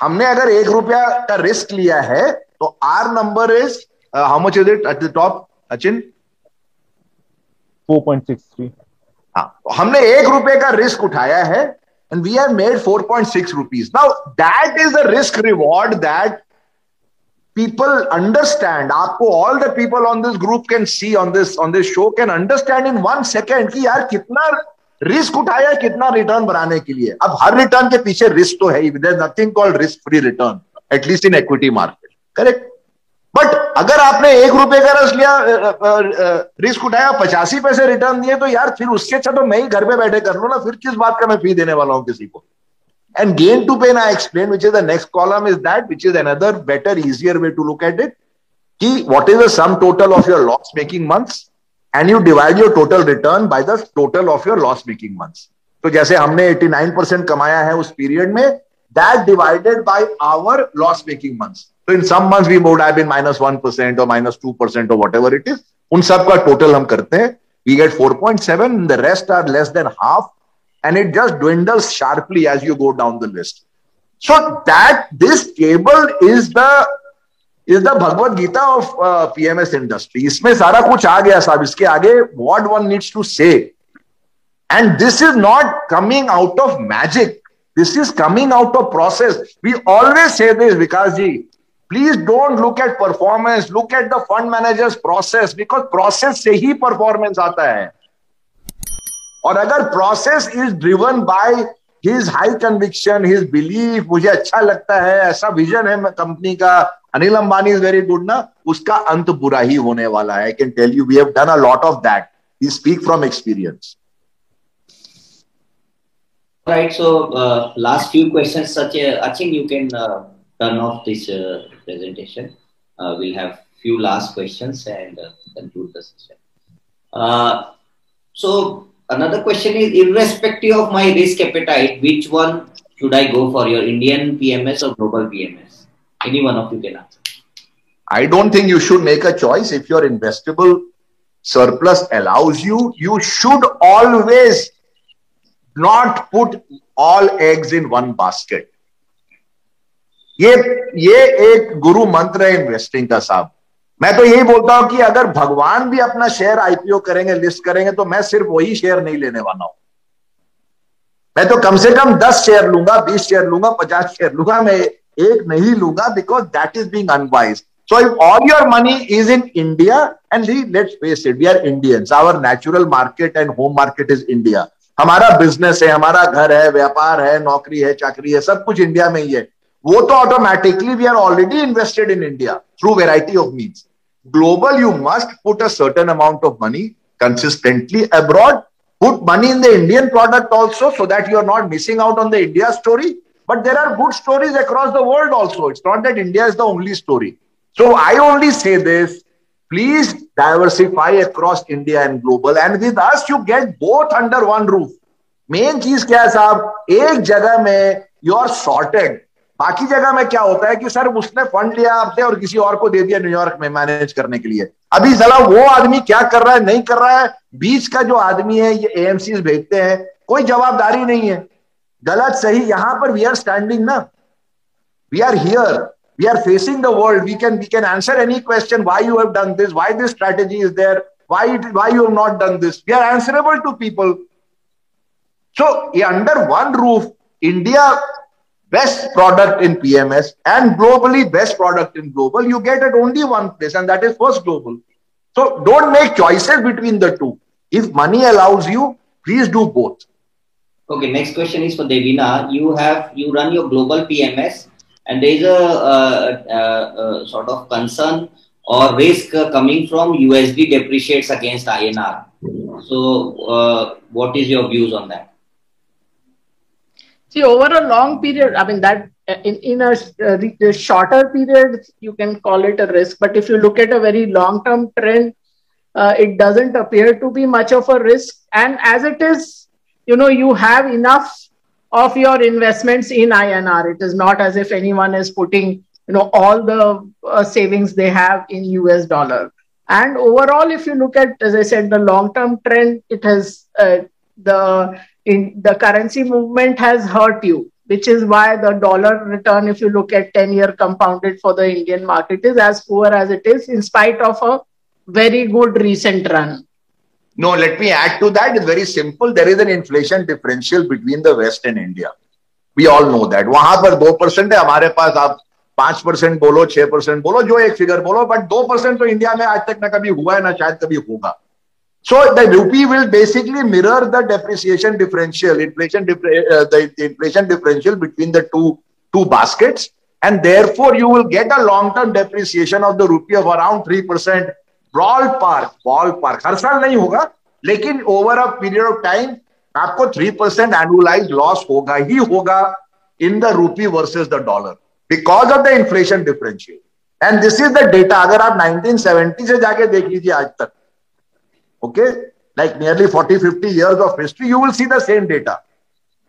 हमने अगर एक रुपया का रिस्क लिया है तो our number is how much is it at the top Achin 4.63. हाँ तो हमने एक रुपए का रिस्क उठाया है and we have made 4.6 rupees now that is the risk reward that people understand. आपको all the people on this group can see, on this on this show can understand in one second कि यार कितना risk उठाया, कितना return बनाने के लिए। अब हर रिटर्न के पीछे रिस्क तो है ही। Nothing called risk free return at least in equity market correct but अगर आपने एक रुपए का रस लिया रिस्क उठाया, पचासी पैसे रिटर्न दिए तो यार फिर उसके अच्छा तो मैं ही घर पे बैठे कर लू ना, फिर किस बात का मैं फ़ी देने वाला हूँ किसी को? And gain to pain I explain which is the next column is that which is another better easier way to look at it कि what is the sum total of your loss making months and you divide your total return by the total of your loss making months तो जैसे हमने 89 percent कमाया है उस period में that divided by our loss making months तो in some months we would have been minus one percent और minus two percent और वट एवर इट इज़ उन सब का टोटल हम करते हैं। We get four point seven the rest are less than half and it just dwindles sharply as you go down the list so that this table is the is the Bhagavad Gita of PMS industry इसमें सारा कुछ आ गया साहब। इसके आगे what one needs to say and this is not coming out of magic this is coming out of process we always say this Vikas ji please don't look at performance look at the fund managers process because process से ही performance आता है. और अगर process is driven by his high conviction his belief मुझे अच्छा लगता है ऐसा विजन है कंपनी का Anil Ambani is very good ना उसका अंत बुरा ही होने वाला है. Can tell you we have done a lot of that he speak from experience Right, so uh, last few questions, such a, I think you can uh, turn off this uh, presentation. Uh, we'll have few last questions and uh, conclude the session. Uh, so another question is, irrespective of my risk appetite, which one should I go for? Your Indian PMS or global PMS? Any one of you can answer. I don't think you should make a choice if your investable surplus allows you. You should always not put all eggs in one basket. ये ये एक गुरु मंत्र है investing का साहब। मैं तो यही बोलता हूँ कि अगर भगवान भी अपना शेयर आईपीओ करेंगे लिस्ट करेंगे तो मैं सिर्फ़ वही शेयर नहीं लेने वाला हूँ। मैं तो कम से कम दस शेयर लूँगा बीस शेयर लूँगा पचास शेयर लूँगा मैं एक नहीं लूँगा because that is being unwise so if all your money is in India and we, let's face it, we are Indians. Our natural market and home market is India. हमारा business है हमारा घर है व्यापार है नौकरी है चाकरी है सब कुछ इंडिया में ही है। वो तो automatically we are already invested in India through variety of means global you must put a certain amount of money consistently abroad put money in the indian product also so that you are not missing out on the india story but there are good stories across the world also it's not that india is the only story so I only say this, please diversify across India and global. And with us, you get both under one roof. Main चीज क्या है साहब एक जगह में you are sorted बाकी जगह में क्या होता है कि सर उसने फंड लिया आपसे और किसी और को दे दिया न्यूयॉर्क में मैनेज करने के लिए। अभी जरा वो आदमी क्या कर रहा है, नहीं कर रहा है, बीच का जो आदमी है, ये एएमसी भेजते हैं, कोई जवाबदारी नहीं है। गलत सही, यहाँ पर वी आर स्टैंडिंग ना। We are here we are facing the world we can we can answer any question why you have done this why this strategy is there why why you have not done this we are answerable to people so ये under one roof India best product in pms and globally best product in global you get at only one place and that is first global so don't make choices between the two if money allows you please do both okay next question is for devina you have you run your global pms and there is a, sort of concern or risk coming from USD depreciates against INR. So, uh, what is your views on that? See, over a long period, I mean that in, in a, a shorter period, you can call it a risk. But if you look at a very long-term trend, uh, it doesn't appear to be much of a risk. And as it is, you know, you have enough of your investments in INR. It is not as if anyone is putting you know all the uh, savings they have in US dollar. And overall, if you look at, as I said, the long-term trend, it has uh, the in the currency movement has hurt you, which is why the dollar return, if you look at 10-year compounded for the Indian market, is as poor as it is, in spite of a very good recent run. No, let me add to that. It's very simple. There is an inflation differential between the West and India. We all know that. वहां पर दो percent है हमारे पास आप पांच percent बोलो छह percent बोलो जो एक फिगर बोलो बट दो परसेंट तो इंडिया में आज तक ना कभी हुआ है ना शायद कभी होगा So the rupee will basically mirror the depreciation differential, inflation, uh, the, the inflation differential between the two two baskets, and therefore you will get a long-term depreciation of the rupee of around three percent ball park ball park हर साल नहीं होगा लेकिन over a period of time आपको three percent annualise loss होगा ही होगा in the rupee versus the dollar because of the inflation differential and this is the data अगर आप 1970 से जाके देख लीजिए आज तक okay like nearly 40 50 years of history you will see the same data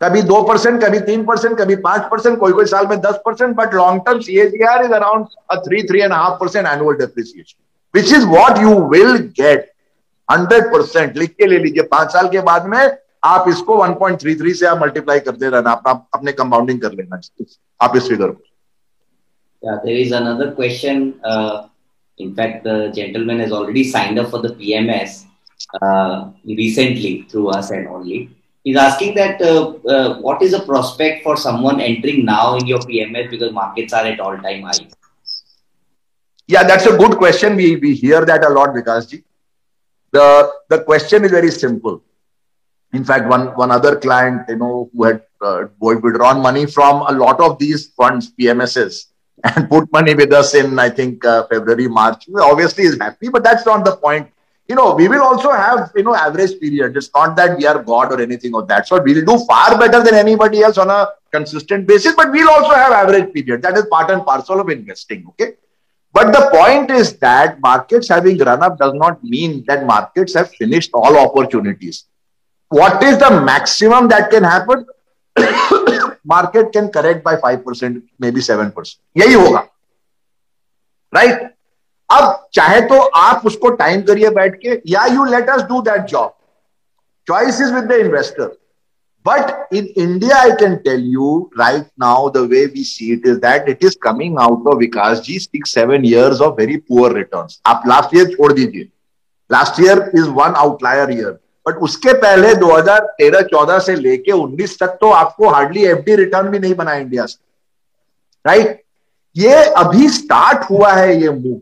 कभी दो परसेंट कभी तीन परसेंट कभी पाँच परसेंट कोई कोई साल में दस percent but long term CAGR is around three three and half percent annual depreciation which is what you will get hundred percent लिख के ले लीजिए। पाँच साल के बाद में आप इसको 1.33 से आप मल्टीप्लाई करते रहना अपना अपने कंपाउंडिंग कर लेना आप इस फिगर को। Is another question. Uh, in fact, the gentleman has already signed up for the PMS uh, recently through us and only. He's asking that uh, uh, what is the prospect for someone entering now in your PMS because markets are at all-time high? Yeah, that's a good question. We, we hear that a lot, Vikasji. The, the question is very simple. In fact, one, one other client, you know, who had uh, withdrawn money from a lot of these funds, PMSs, and put money with us in, I think, uh, February, March, obviously is happy, but that's not the point you know, we will also have, you know, average period. It's not that we are God or anything of that sort. We'll do far better than anybody else on a consistent basis, but we'll also have average period. That is part and parcel of investing. Okay. But the point is that markets having run up does not mean that markets have finished all opportunities. What is the maximum that can happen? [COUGHS] market can correct by 5%, maybe 7%. Hoga. Right? अब चाहे तो आप उसको time करिए बैठ के, या you let us do that job choice is with the investor but in India I can tell you right now the way we see it is that it is coming out of Vikas ji six seven years of very poor return आप last year छोड़ दीजिए। Last year is one outlier year but उसके पहले 2013-14 से लेके 19 तक तो आपको हार्डली एफ़ डी रिटर्न भी नहीं बना इंडिया से। Right right? ये अभी स्टार्ट हुआ है ये move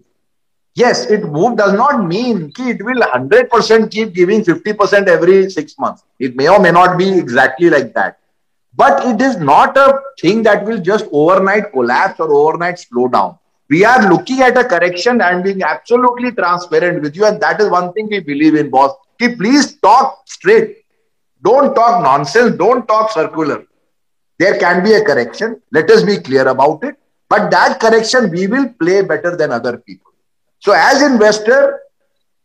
yes, it does not mean ki it will 100% keep giving 50% every six months. It may or may not be exactly like that. But it is not a thing that will just overnight collapse or overnight slow down. We are looking at a correction and being absolutely transparent with you. And that is one thing we believe in, boss. Ki please talk straight. Don't talk nonsense. Don't talk circular. There can be a correction. Let us be clear about it. But that correction, we will play better than other people. So as investor,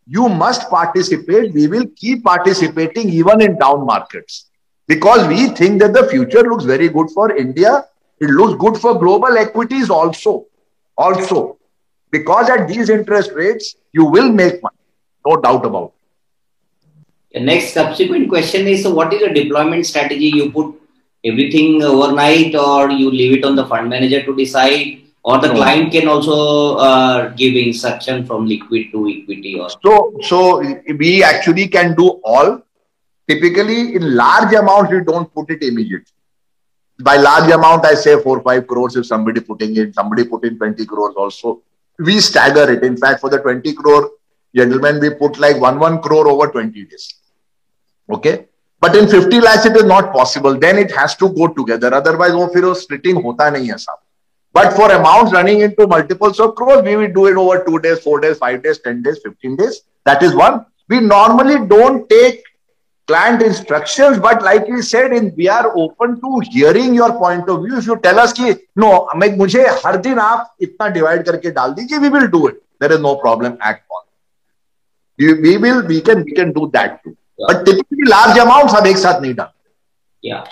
you must participate. We will keep participating even in down markets because we think that the future looks very good for India. It looks good for global equities also. Also, because at these interest rates, you will make money. No doubt about it. The next subsequent question is so what is the deployment strategy? You put everything overnight or you leave it on the fund manager to decide? or the client can also uh, give instruction from liquid to equity or so so we actually can do all typically in large amounts we don't put it immediately by large amount i say 4 5 crores if somebody putting it somebody put in 20 crores also we stagger it in fact for the 20 crore gentlemen we put like 1 1 crore over 20 days okay but in 50 lakhs it is not possible then it has to go together otherwise वो फिर splitting होता नहीं है साहब but for amounts running into multiples of crores, we will do it over two days, four days, five days, 10 days, 15 days. That is one. We normally don't take client instructions, but like we said, in we are open to hearing your point of view. If you tell us कि no, मैं मुझे हर दिन आप इतना divide करके डाल दीजिए, we will do it. There is no problem at all. We, we will, we can, we can do that too. Yeah. But typically large amounts हम एक साथ नहीं डालते. Yeah.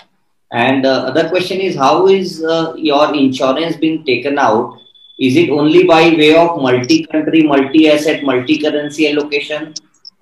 And the uh, other question is how is uh, your insurance being taken out? Is it only by way of multi-country, multi-asset, multi-currency allocation,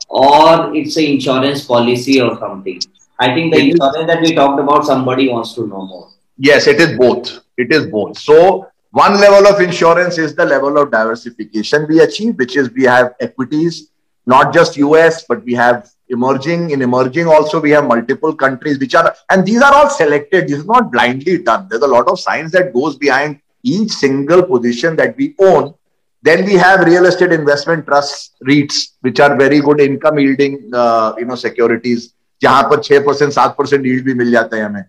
or it's an insurance policy or something? I think the insurance that we talked about, somebody wants to know more. Yes, it is both. It is both. So one level of insurance is the level of diversification we achieve, which is we have equities, not just US, but we have emerging in emerging also we have multiple countries which are and these are all selected this is not blindly done. There's a lot of science that goes behind each single position that we own. Then we have real estate investment trusts reits which are very good income yielding uh, you know securities jahan par 6% 7% yield bhi mil jata hai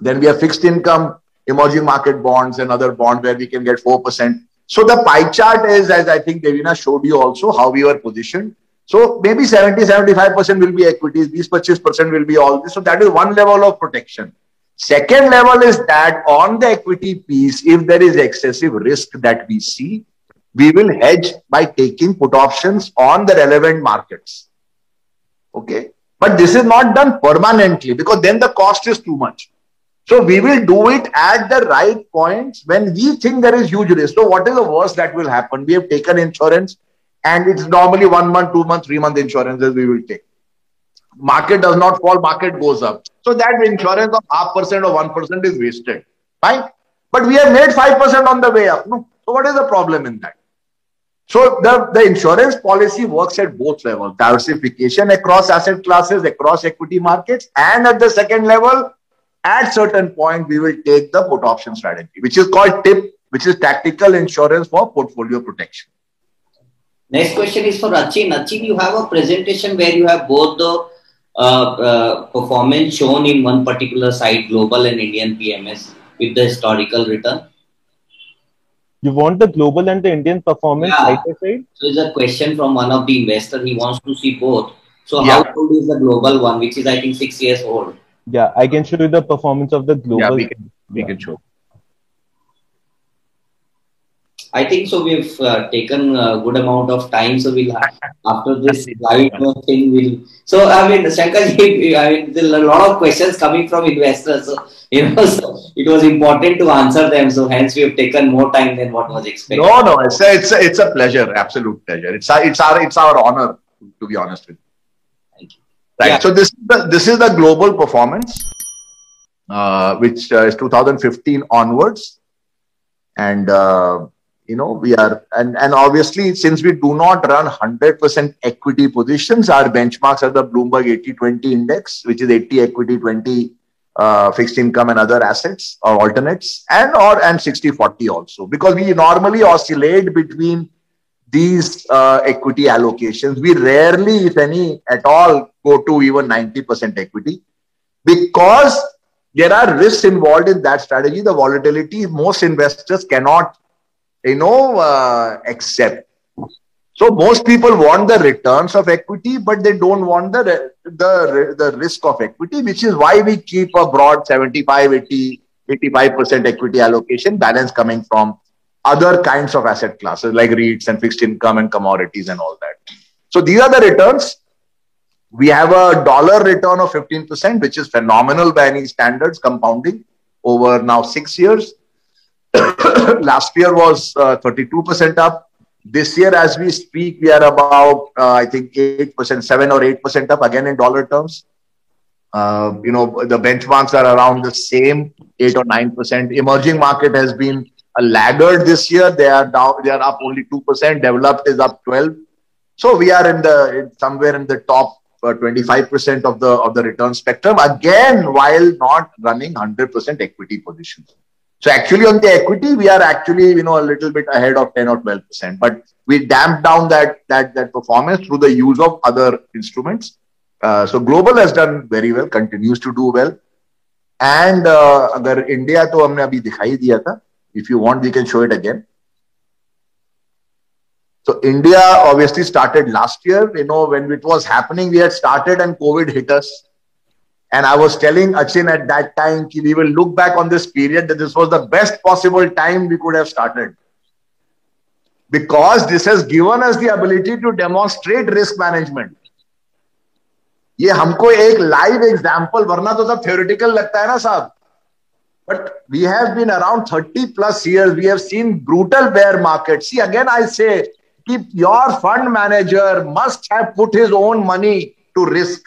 then we have fixed income emerging market bonds and other bond where we can get 4% so the pie chart is as i think devina showed you also how we were positioned so maybe 70, 75% will be equities, these 25% will be all this. So that is one level of protection. Second level is that on the equity piece, if there is excessive risk that we see, we will hedge by taking put options on the relevant markets. Okay. But this is not done permanently because then the cost is too much. So we will do it at the right points when we think there is huge risk. So what is the worst that will happen? We have taken insurance and it's normally one month, two month, three month insurances we will take. Market does not fall, market goes up. So that insurance of half percent or one percent is wasted. Fine. But we have made five percent on the way up. No. So what is the problem in that? So the, the insurance policy works at both levels, diversification across asset classes, across equity markets, and at the second level, at certain point, we will take the put option strategy, which is called TIP, which is tactical insurance for portfolio protection. Next question is for Achin. Achin, you have a presentation where you have both the uh, uh, performance shown in one particular site, global and Indian PMS, with the historical return. You want the global and the Indian performance Yeah. side by side? So it's a question from one of the investor. He wants to see both. So Yeah. how old is the global one, which is I think six years old? Yeah, I can show you the performance of the global. Yeah, we can we Yeah. can show. I think so. We've uh, taken a good amount of time. So we'll after this slide thing, we'll. So I mean, Shankarji, [LAUGHS] I mean, there are a lot of questions coming from investors. So you know, [LAUGHS] so it was important to answer them. So hence, we have taken more time than what was expected. No, no, it's a, it's a, it's a pleasure, absolute pleasure. It's our, it's our it's our honor to be honest with you. Thank you. Right. Yeah. So this is the this is the global performance, uh, which uh, is 2015 onwards, and uh, you know we are and and obviously since we do not run 100% equity positions, our benchmarks are the Bloomberg 80/20 index, which is 80 equity, 20 uh, fixed income and other assets or alternates, and or and 60/40 also because we normally oscillate between these uh, equity allocations. We rarely, if any at all, go to even 90% equity because there are risks involved in that strategy. The volatility most investors cannot, you know, uh, accept. So most people want the returns of equity, but they don't want the the the risk of equity, which is why we keep a broad 75, 80, 85% equity allocation balance coming from other kinds of asset classes like REITs and fixed income and commodities and all that. So these are the returns. We have a dollar return of 15%, which is phenomenal by any standards, compounding over now six years. [COUGHS] Last year was uh, 32% up. This year, as we speak, we are about, uh, I think, 8%, 7 or 8% up again in dollar terms. Uh, you know, the benchmarks are around the same, 8 or 9%. Emerging market has been a laggard this year. They are down, they are up only 2%. Developed is up 12. So we are in the in somewhere in the top uh, 25% of the of the return spectrum again while not running 100% equity positions. So actually on the equity we are actually you know a little bit ahead of 10 or 12%, but we damp down that that that performance through the use of other instruments. Uh, so global has done very well, continues to do well. And uh, अगर India तो हमने अभी दिखाई दिया था if you want we can show it again so india obviously started last year you know when it was happening we had started and covid hit us and i was telling achin at that time ki we will look back on this period that this was the best possible time we could have started because this has given us the ability to demonstrate risk management ये हमको एक live example वरना तो सब theoretical लगता है ना साहब but we have been around 30 plus years. We have seen brutal bear markets. See, again, I say, keep your fund manager must have put his own money to risk.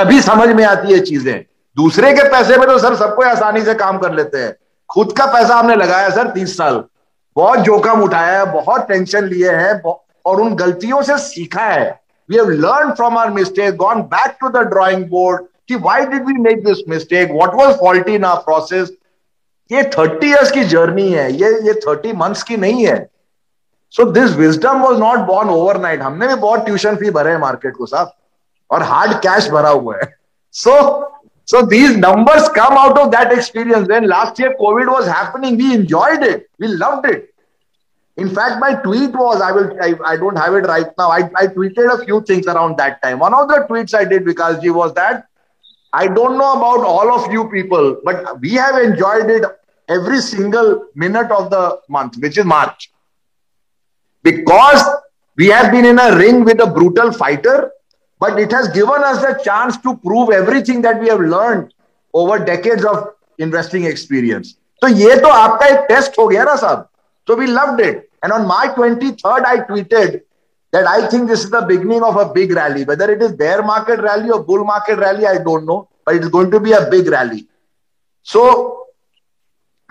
तभी समझ में आती है चीज़ें। दूसरे के पैसे में तो सर सबको आसानी से काम कर लेते हैं। खुद का पैसा हमने लगाया सर तीस साल। बहुत जोखम उठाया है, बहुत टेंशन लिए हैं और उन गलतियों से सीखा है। We have learn from our mistake gone back to the drawing board कि why did we make this mistake what was faulty in our process ये थर्टी इयर्स की जर्नी है, ये ये थर्टी मंथ्स की नहीं है। So this wisdom was not born overnight हमने भी बहुत ट्यूशन फ़ी भरे हैं मार्केट को साहब। और हार्ड कैश भरा हुआ है सो so these numbers come out of that experience when last year Covid was happening we enjoyed it we loved it In fact, my tweet was, I will, I, I don't have it right now. I, I tweeted a few things around that time. One of the tweets I did, Vikasji, was that I don't know about all of you people, but we have enjoyed it every single minute of the month, which is March. Because we have been in a ring with a brutal fighter, but it has given us the chance to prove everything that we have learned over decades of investing experience. तो ये तो आपका एक test हो गया ना साहब So we loved it. And on my 23rd, I tweeted that I think this is the beginning of a big rally. Whether it is bear market rally or bull market rally, I don't know, but it's going to be a big rally. So,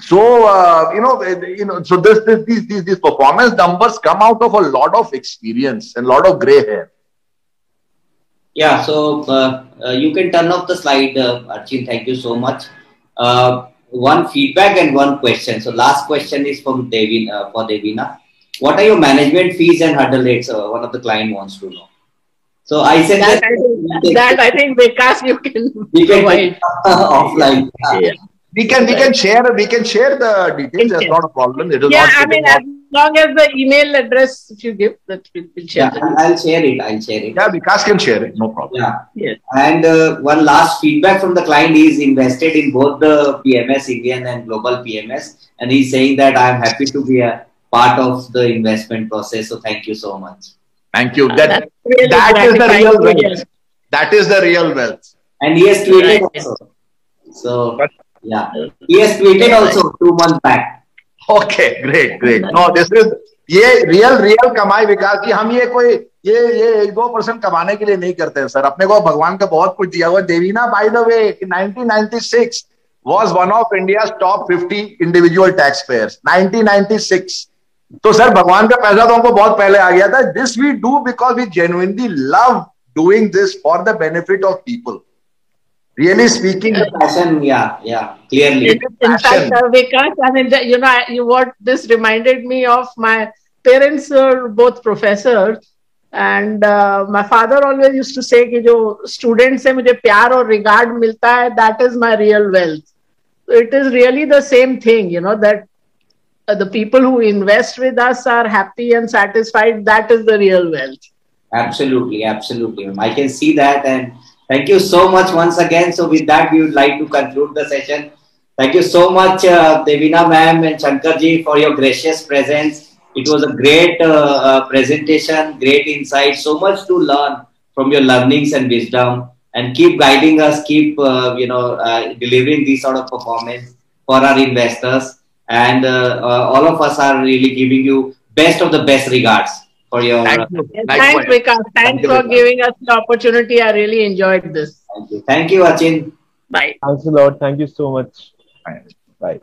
so uh, you know, you know, so this, this, these, these, these performance numbers come out of a lot of experience and a lot of gray hair. Yeah, so uh, uh, you can turn off the slide, uh, Achin. Thank you so much. Uh, one feedback and one question. So last question is from Devin uh, for Devina. What are your management fees and hurdle rates? Uh, one of the client wants to know. So I said that, that, I think, that I think Vikas you can we can provide. offline. Yeah. we can we can share we can share the details. That's not a problem. It is Yeah, not I mean, as long as the email address if you give, that we will share. Yeah, I'll share it. I'll share it. yeah, Vikas can share it. No problem. Yeah. Yes. And uh, one last feedback from the client is invested in both the PMS Indian and global PMS, and he's saying that I'm happy to be a part of the investment process. So thank you so much. Thank you. That That's really that is the real to hear. wealth. That is the real wealth. And he has tweeted Right. also. So But- yeah, he has tweeted also two months back. Okay, great, great. No, this is ये real real कमाई विकास की हम ये कोई ये ये एक दो परसेंट कमाने के लिए नहीं करते हैं सर। अपने को भगवान का बहुत कुछ दिया हुआ Devina by the way 1996 was one of India's top 50 individual taxpayers 1996 तो सर भगवान का पैसा तो हमको बहुत पहले आ गया था। This we do because we genuinely love doing this for the benefit of people really speaking Passion, yeah, yeah, clearly. In fact, uh, Vikas, I mean, the- you know, I, you what this reminded me of my parents are both professors, and uh, my father always used to say कि जो students से मुझे प्यार और regard मिलता है, that is my real wealth. So it is really the same thing, you know, that uh, the people who invest with us are happy and satisfied. That is the real wealth. Absolutely, absolutely. I can see that. And thank you so much once again. So, with that, we would like to conclude the session. Thank you so much, uh, Devina ma'am and Shankarji, for your gracious presence. It was a great uh, uh, presentation, great insight, so much to learn from your learnings and wisdom. And keep guiding us, keep uh, you know uh, delivering this sort of performance for our investors. And uh, all of us are really giving you best of the best regards for your. Thank you. Yes, Thanks, Vikas. Thanks you, for Vikas. giving us the opportunity. I really enjoyed this. Thank you. Thank you, Achin. Bye. Thanks a lot. Thank you so much. Fine. Bye.